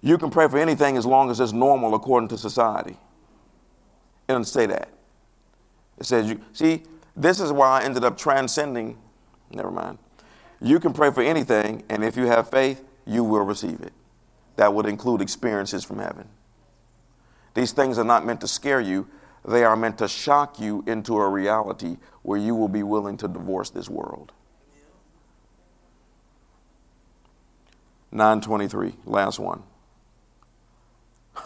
You can pray for anything as long as it's normal according to society. It doesn't say that. It says you see, this is why I ended up transcending. Never mind. You can pray for anything, and if you have faith, you will receive it. That would include experiences from heaven. These things are not meant to scare you, they are meant to shock you into a reality where you will be willing to divorce this world. 923, last one.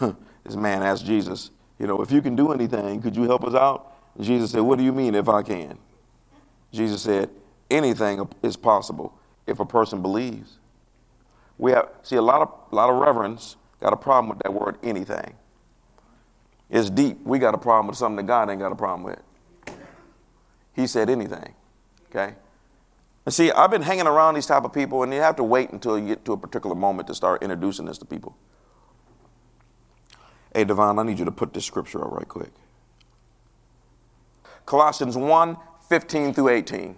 this man asked Jesus, you know, if you can do anything, could you help us out? And Jesus said, What do you mean if I can? Jesus said, Anything is possible if a person believes. We have see a lot of lot of reverends got a problem with that word anything. It's deep. We got a problem with something that God ain't got a problem with. He said anything. Okay? And see, I've been hanging around these type of people, and you have to wait until you get to a particular moment to start introducing this to people. Hey, Devon, I need you to put this scripture up right quick. Colossians 1 15 through 18. You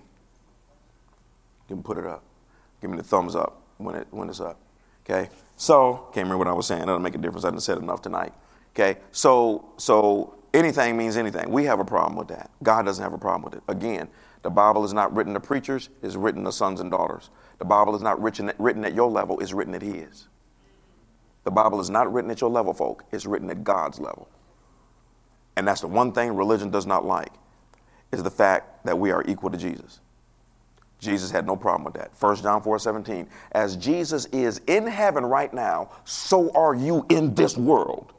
can put it up. Give me the thumbs up when, it, when it's up. Okay? So, can't remember what I was saying. That'll make a difference. I haven't said enough tonight. Okay? So, so anything means anything. We have a problem with that. God doesn't have a problem with it. Again, the Bible is not written to preachers, it's written to sons and daughters. The Bible is not written, written at your level, it's written at His. The Bible is not written at your level, folk, it's written at God's level. And that's the one thing religion does not like, is the fact that we are equal to Jesus. Jesus had no problem with that. 1 John 4 17. As Jesus is in heaven right now, so are you in this world.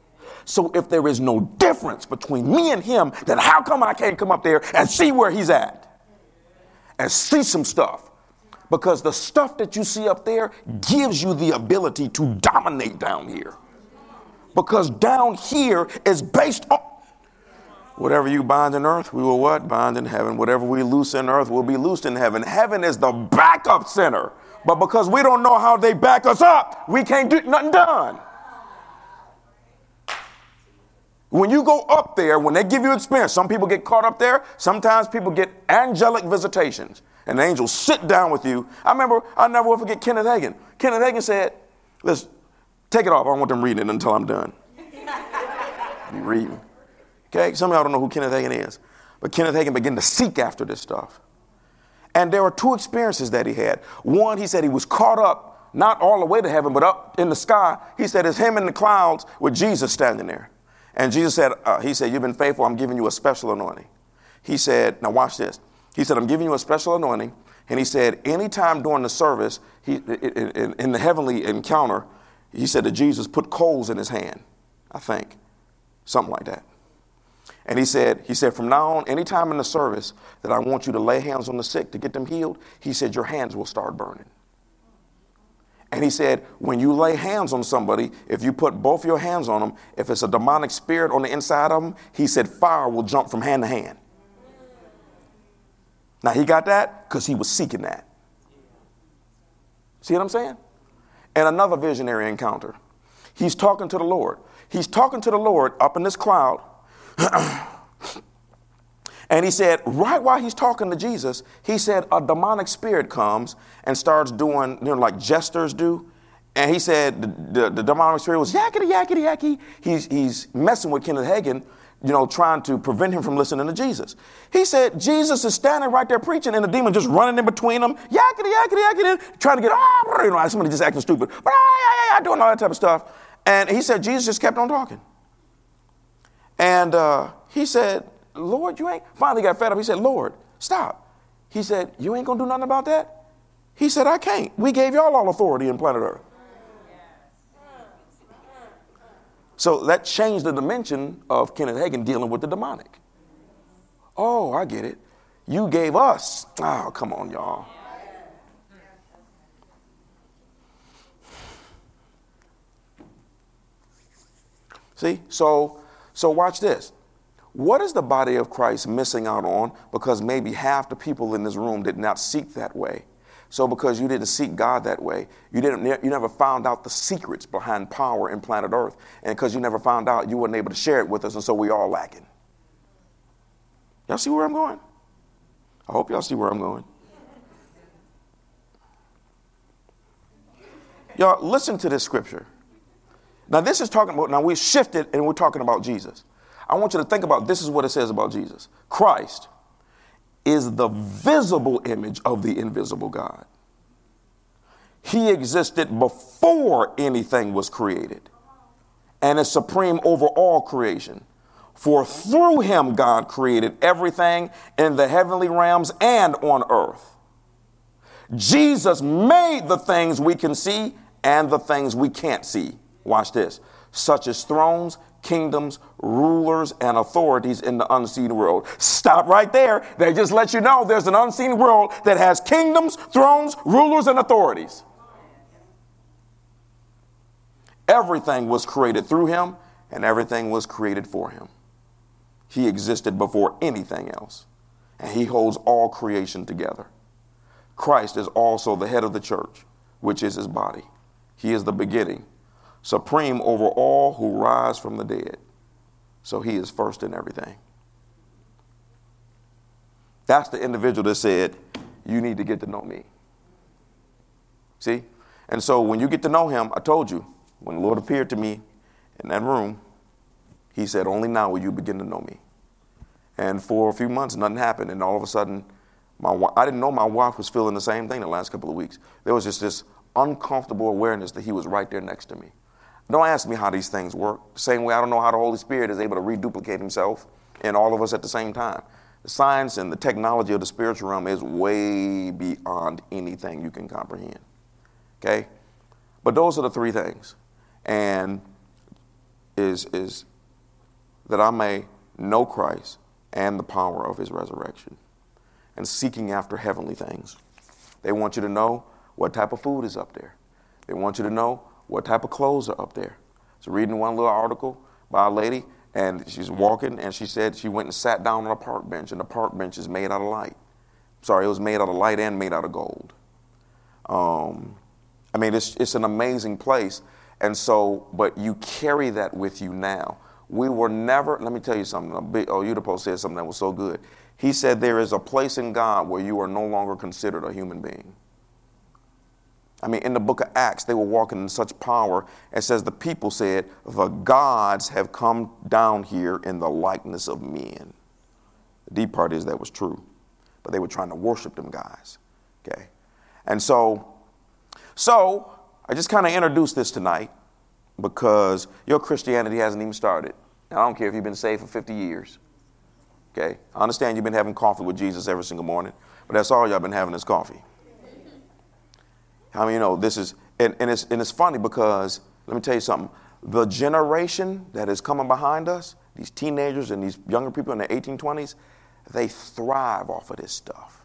So if there is no difference between me and him, then how come I can't come up there and see where he's at? And see some stuff. Because the stuff that you see up there gives you the ability to dominate down here. Because down here is based on whatever you bind in earth, we will what? Bind in heaven. Whatever we loose in earth will be loosed in heaven. Heaven is the backup center. But because we don't know how they back us up, we can't get nothing done. When you go up there, when they give you experience, some people get caught up there. Sometimes people get angelic visitations. And the angels sit down with you. I remember, I never will forget Kenneth Hagin. Kenneth Hagin said, Let's take it off. I don't want them reading it until I'm done. Be reading. Okay, some of y'all don't know who Kenneth Hagin is. But Kenneth Hagin began to seek after this stuff. And there were two experiences that he had. One, he said he was caught up, not all the way to heaven, but up in the sky. He said it's him in the clouds with Jesus standing there. And Jesus said, uh, He said, You've been faithful. I'm giving you a special anointing. He said, Now watch this. He said, I'm giving you a special anointing. And he said, Anytime during the service, he, in, in the heavenly encounter, he said that Jesus put coals in his hand, I think, something like that. And he said, he said, from now on, anytime in the service that I want you to lay hands on the sick to get them healed, he said, your hands will start burning. And he said, when you lay hands on somebody, if you put both your hands on them, if it's a demonic spirit on the inside of them, he said, fire will jump from hand to hand. Now he got that because he was seeking that. See what I'm saying? And another visionary encounter. He's talking to the Lord. He's talking to the Lord up in this cloud. And he said, right while he's talking to Jesus, he said, a demonic spirit comes and starts doing, you know, like jesters do. And he said, the, the, the demonic spirit was yakety, yakety, yakety. He's, he's messing with Kenneth Hagin, you know, trying to prevent him from listening to Jesus. He said, Jesus is standing right there preaching, and the demon just running in between them, yakety, yakety, yakety, trying to get, ah, you know, somebody just acting stupid, but ah, yeah, yeah, doing all that type of stuff. And he said, Jesus just kept on talking. And uh, he said, Lord, you ain't. Finally got fed up. He said, Lord, stop. He said, You ain't going to do nothing about that? He said, I can't. We gave y'all all authority in planet Earth. So that changed the dimension of Kenneth Hagin dealing with the demonic. Oh, I get it. You gave us. Oh, come on, y'all. See? So so watch this. What is the body of Christ missing out on because maybe half the people in this room did not seek that way? So because you didn't seek God that way, you didn't you never found out the secrets behind power in planet Earth, and because you never found out, you weren't able to share it with us, and so we all lacking. Y'all see where I'm going? I hope y'all see where I'm going. Y'all listen to this scripture. Now this is talking about now we shifted and we're talking about Jesus. I want you to think about this is what it says about Jesus. Christ is the visible image of the invisible God. He existed before anything was created and is supreme over all creation. For through him, God created everything in the heavenly realms and on earth. Jesus made the things we can see and the things we can't see. Watch this. Such as thrones, kingdoms, rulers, and authorities in the unseen world. Stop right there. They just let you know there's an unseen world that has kingdoms, thrones, rulers, and authorities. Everything was created through him, and everything was created for him. He existed before anything else, and he holds all creation together. Christ is also the head of the church, which is his body. He is the beginning, supreme over all who rise from the dead. So he is first in everything. That's the individual that said, You need to get to know me. See? And so when you get to know him, I told you, when the Lord appeared to me in that room, he said, Only now will you begin to know me. And for a few months, nothing happened. And all of a sudden, my, I didn't know my wife was feeling the same thing the last couple of weeks. There was just this uncomfortable awareness that he was right there next to me. Don't ask me how these things work. Same way I don't know how the Holy Spirit is able to reduplicate himself in all of us at the same time. The science and the technology of the spiritual realm is way beyond anything you can comprehend. Okay? But those are the three things. And is, is that I may know Christ and the power of his resurrection and seeking after heavenly things. They want you to know what type of food is up there. They want you to know what type of clothes are up there. So reading one little article by a lady, and she's walking, and she said she went and sat down on a park bench, and the park bench is made out of light. Sorry, it was made out of light and made out of gold. Um, I mean, it's, it's an amazing place. And so, but you carry that with you now. We were never, let me tell you something. Big, oh, Eutypo said something that was so good. He said, There is a place in God where you are no longer considered a human being. I mean, in the book of Acts, they were walking in such power. It says the people said, The gods have come down here in the likeness of men. The deep part is that was true, but they were trying to worship them guys. Okay? And so, so I just kind of introduced this tonight because your Christianity hasn't even started. And I don't care if you've been saved for 50 years. Okay? I understand you've been having coffee with Jesus every single morning, but that's all y'all been having is coffee. I mean, you know, this is, and, and, it's, and it's funny because, let me tell you something. The generation that is coming behind us, these teenagers and these younger people in their 1820s, they thrive off of this stuff.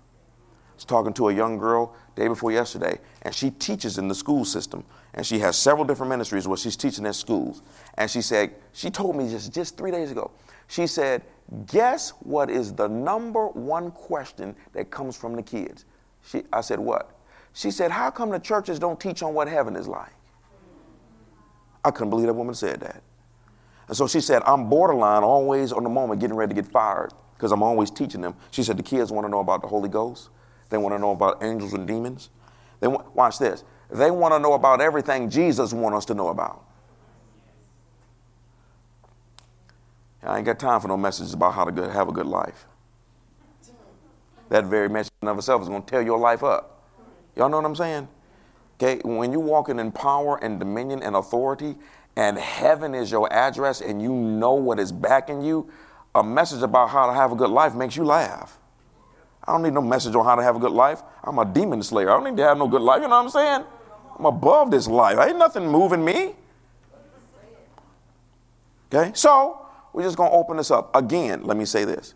I was talking to a young girl day before yesterday, and she teaches in the school system. And she has several different ministries where she's teaching at schools. And she said, she told me just, just three days ago, she said, guess what is the number one question that comes from the kids? She, I said, what? She said, How come the churches don't teach on what heaven is like? I couldn't believe that woman said that. And so she said, I'm borderline always on the moment getting ready to get fired because I'm always teaching them. She said, The kids want to know about the Holy Ghost, they want to know about angels and demons. They want, watch this. They want to know about everything Jesus wants us to know about. I ain't got time for no messages about how to have a good life. That very message in of itself is going to tear your life up. Y'all know what I'm saying? Okay, when you're walking in power and dominion and authority, and heaven is your address, and you know what is backing you, a message about how to have a good life makes you laugh. I don't need no message on how to have a good life. I'm a demon slayer. I don't need to have no good life. You know what I'm saying? I'm above this life. Ain't nothing moving me. Okay, so we're just to open this up. Again, let me say this.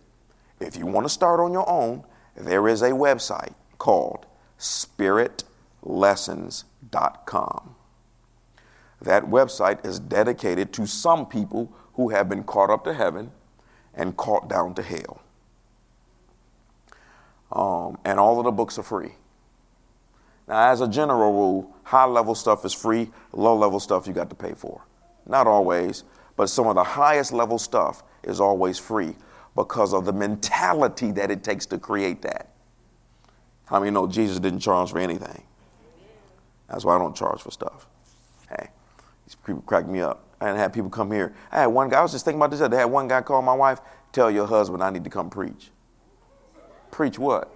If you want to start on your own, there is a website called spiritlessons.com. That website is dedicated to some people who have been caught up to heaven and caught down to hell. Um, and all of the books are free. Now, as a general rule, high level stuff is free, low level stuff you got to pay for. Not always, but some of the highest level stuff is always free because of the mentality that it takes to create that. How many know Jesus didn't charge for anything? That's why I don't charge for stuff. Hey, these people crack me up. I didn't have people come here. I had one guy, I was just thinking about this. I had one guy call my wife, tell your husband I need to come preach. Preach what?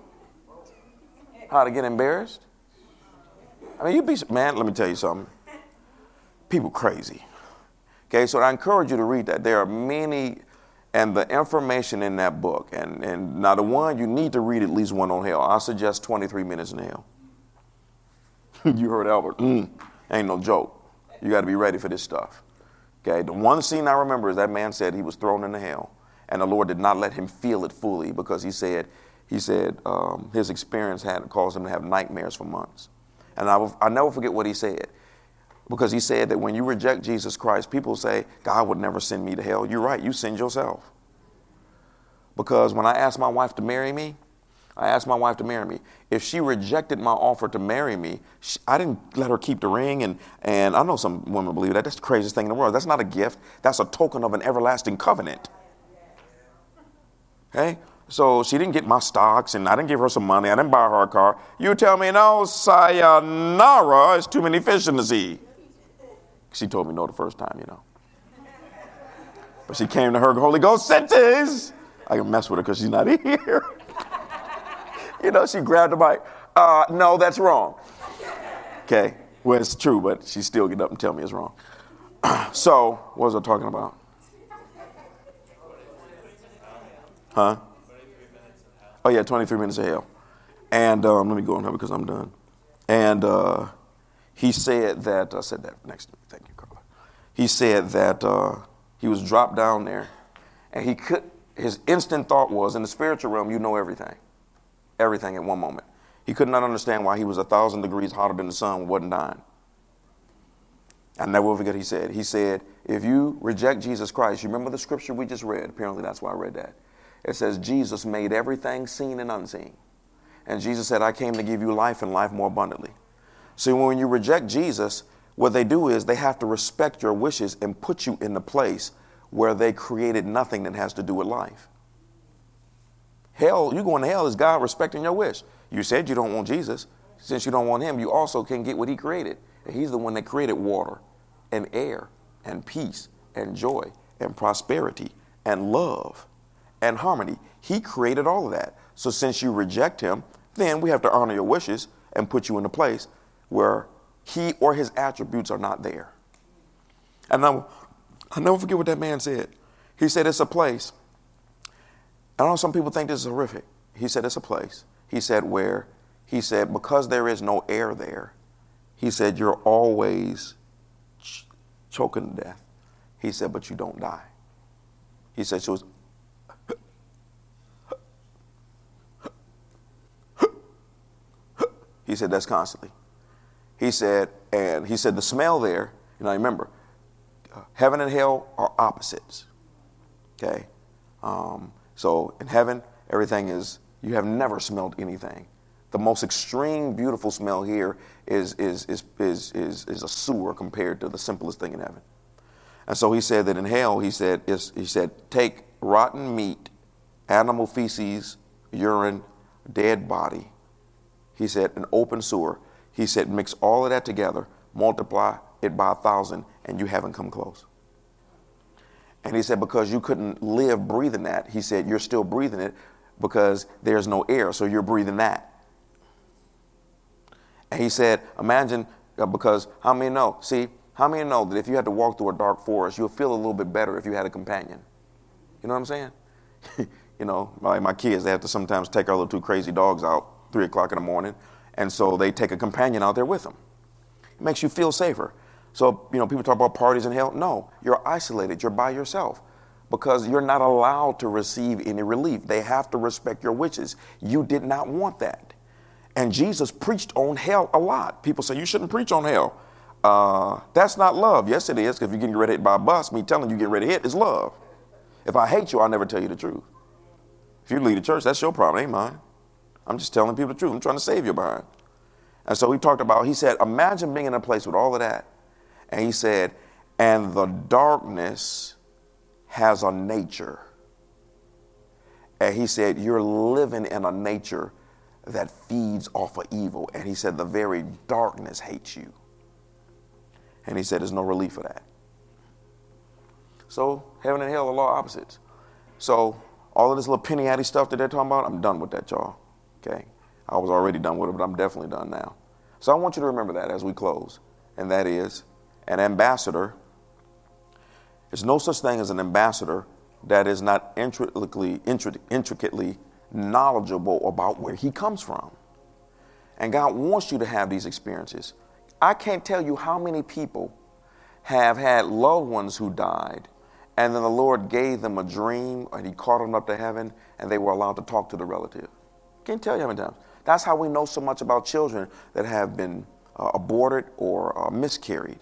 How to get embarrassed? I mean, you be, man, let me tell you something. People crazy. Okay, so I encourage you to read that. There are many and the information in that book. And, and now, the one you need to read at least one on hell. I suggest 23 minutes in hell. you heard Albert. Mm, ain't no joke. You got to be ready for this stuff. Okay, the one scene I remember is that man said he was thrown into hell, and the Lord did not let him feel it fully because he said, he said um, his experience had caused him to have nightmares for months. And I will, I'll never forget what he said. Because he said that when you reject Jesus Christ, people say, God would never send me to hell. You're right, you send yourself. Because when I asked my wife to marry me, I asked my wife to marry me. If she rejected my offer to marry me, she, I didn't let her keep the ring. And, and I know some women believe that. That's the craziest thing in the world. That's not a gift, that's a token of an everlasting covenant. Okay? So she didn't get my stocks, and I didn't give her some money. I didn't buy her a car. You tell me, no, sayonara, it's too many fish in the sea. She told me no the first time, you know. But she came to her Holy Ghost senses. I can mess with her because she's not here. you know, she grabbed the mic. Uh, no, that's wrong. Okay, well, it's true, but she still get up and tell me it's wrong. so, what was I talking about? Huh? Oh, yeah, 23 minutes of hell. And um, let me go on here because I'm done. And uh, he said that, I said that next Carla. He said that uh, he was dropped down there and he could, his instant thought was in the spiritual realm, you know everything. Everything at one moment. He could not understand why he was a thousand degrees hotter than the sun wasn't dying. I never forget he said. He said, if you reject Jesus Christ, you remember the scripture we just read? Apparently that's why I read that. It says Jesus made everything seen and unseen. And Jesus said, I came to give you life and life more abundantly. See, when you reject Jesus, what they do is they have to respect your wishes and put you in the place where they created nothing that has to do with life. Hell, you going to hell is God respecting your wish. You said you don't want Jesus. Since you don't want him, you also can get what he created. And he's the one that created water and air and peace and joy and prosperity and love and harmony. He created all of that. So since you reject him, then we have to honor your wishes and put you in a place where he or his attributes are not there. And I, I never forget what that man said. He said, It's a place. I know some people think this is horrific. He said, It's a place. He said, Where? He said, Because there is no air there, he said, You're always ch- choking to death. He said, But you don't die. He said, So He said, That's constantly. He said, and he said, the smell there, you know, remember, heaven and hell are opposites. Okay? Um, so in heaven, everything is, you have never smelled anything. The most extreme, beautiful smell here is, is, is, is, is, is a sewer compared to the simplest thing in heaven. And so he said that in hell, he said, he said, take rotten meat, animal feces, urine, dead body. He said, an open sewer he said, mix all of that together, multiply it by a thousand, and you haven't come close. And he said, because you couldn't live breathing that, he said, you're still breathing it because there's no air, so you're breathing that. And he said, imagine, uh, because how many know? See, how many know that if you had to walk through a dark forest, you'll feel a little bit better if you had a companion? You know what I'm saying? you know, like my kids, they have to sometimes take our little two crazy dogs out three o'clock in the morning and so they take a companion out there with them. It makes you feel safer. So, you know, people talk about parties in hell. No, you're isolated, you're by yourself because you're not allowed to receive any relief. They have to respect your wishes. You did not want that. And Jesus preached on hell a lot. People say you shouldn't preach on hell. Uh, that's not love. Yes, it is, because if you're getting ready to hit by a bus, me telling you get ready to hit is love. If I hate you, I'll never tell you the truth. If you leave the church, that's your problem, ain't mine. I'm just telling people the truth. I'm trying to save your behind. And so he talked about, he said, imagine being in a place with all of that. And he said, and the darkness has a nature. And he said, you're living in a nature that feeds off of evil. And he said, the very darkness hates you. And he said, there's no relief for that. So heaven and hell are law opposites. So all of this little penny addy stuff that they're talking about, I'm done with that, y'all. Okay? I was already done with it, but I'm definitely done now. So I want you to remember that as we close, and that is an ambassador. There's no such thing as an ambassador that is not intricately, intricately knowledgeable about where he comes from. And God wants you to have these experiences. I can't tell you how many people have had loved ones who died, and then the Lord gave them a dream, and He caught them up to heaven, and they were allowed to talk to the relative. Can't tell you how many times. That's how we know so much about children that have been uh, aborted or uh, miscarried.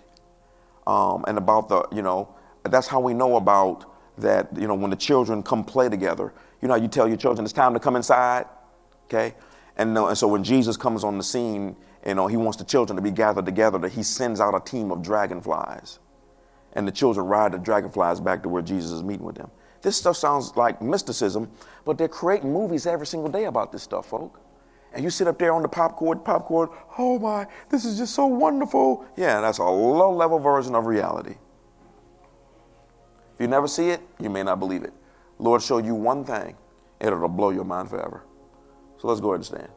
um, and about the, you know, that's how we know about that, you know, when the children come play together. You know, you tell your children it's time to come inside, okay? And, uh, and so when Jesus comes on the scene, you know, he wants the children to be gathered together, that he sends out a team of dragonflies. And the children ride the dragonflies back to where Jesus is meeting with them. This stuff sounds like mysticism, but they're creating movies every single day about this stuff, folk. And you sit up there on the popcorn, popcorn, oh my, this is just so wonderful. Yeah, that's a low level version of reality. If you never see it, you may not believe it. Lord, show you one thing, and it'll blow your mind forever. So let's go ahead and stand.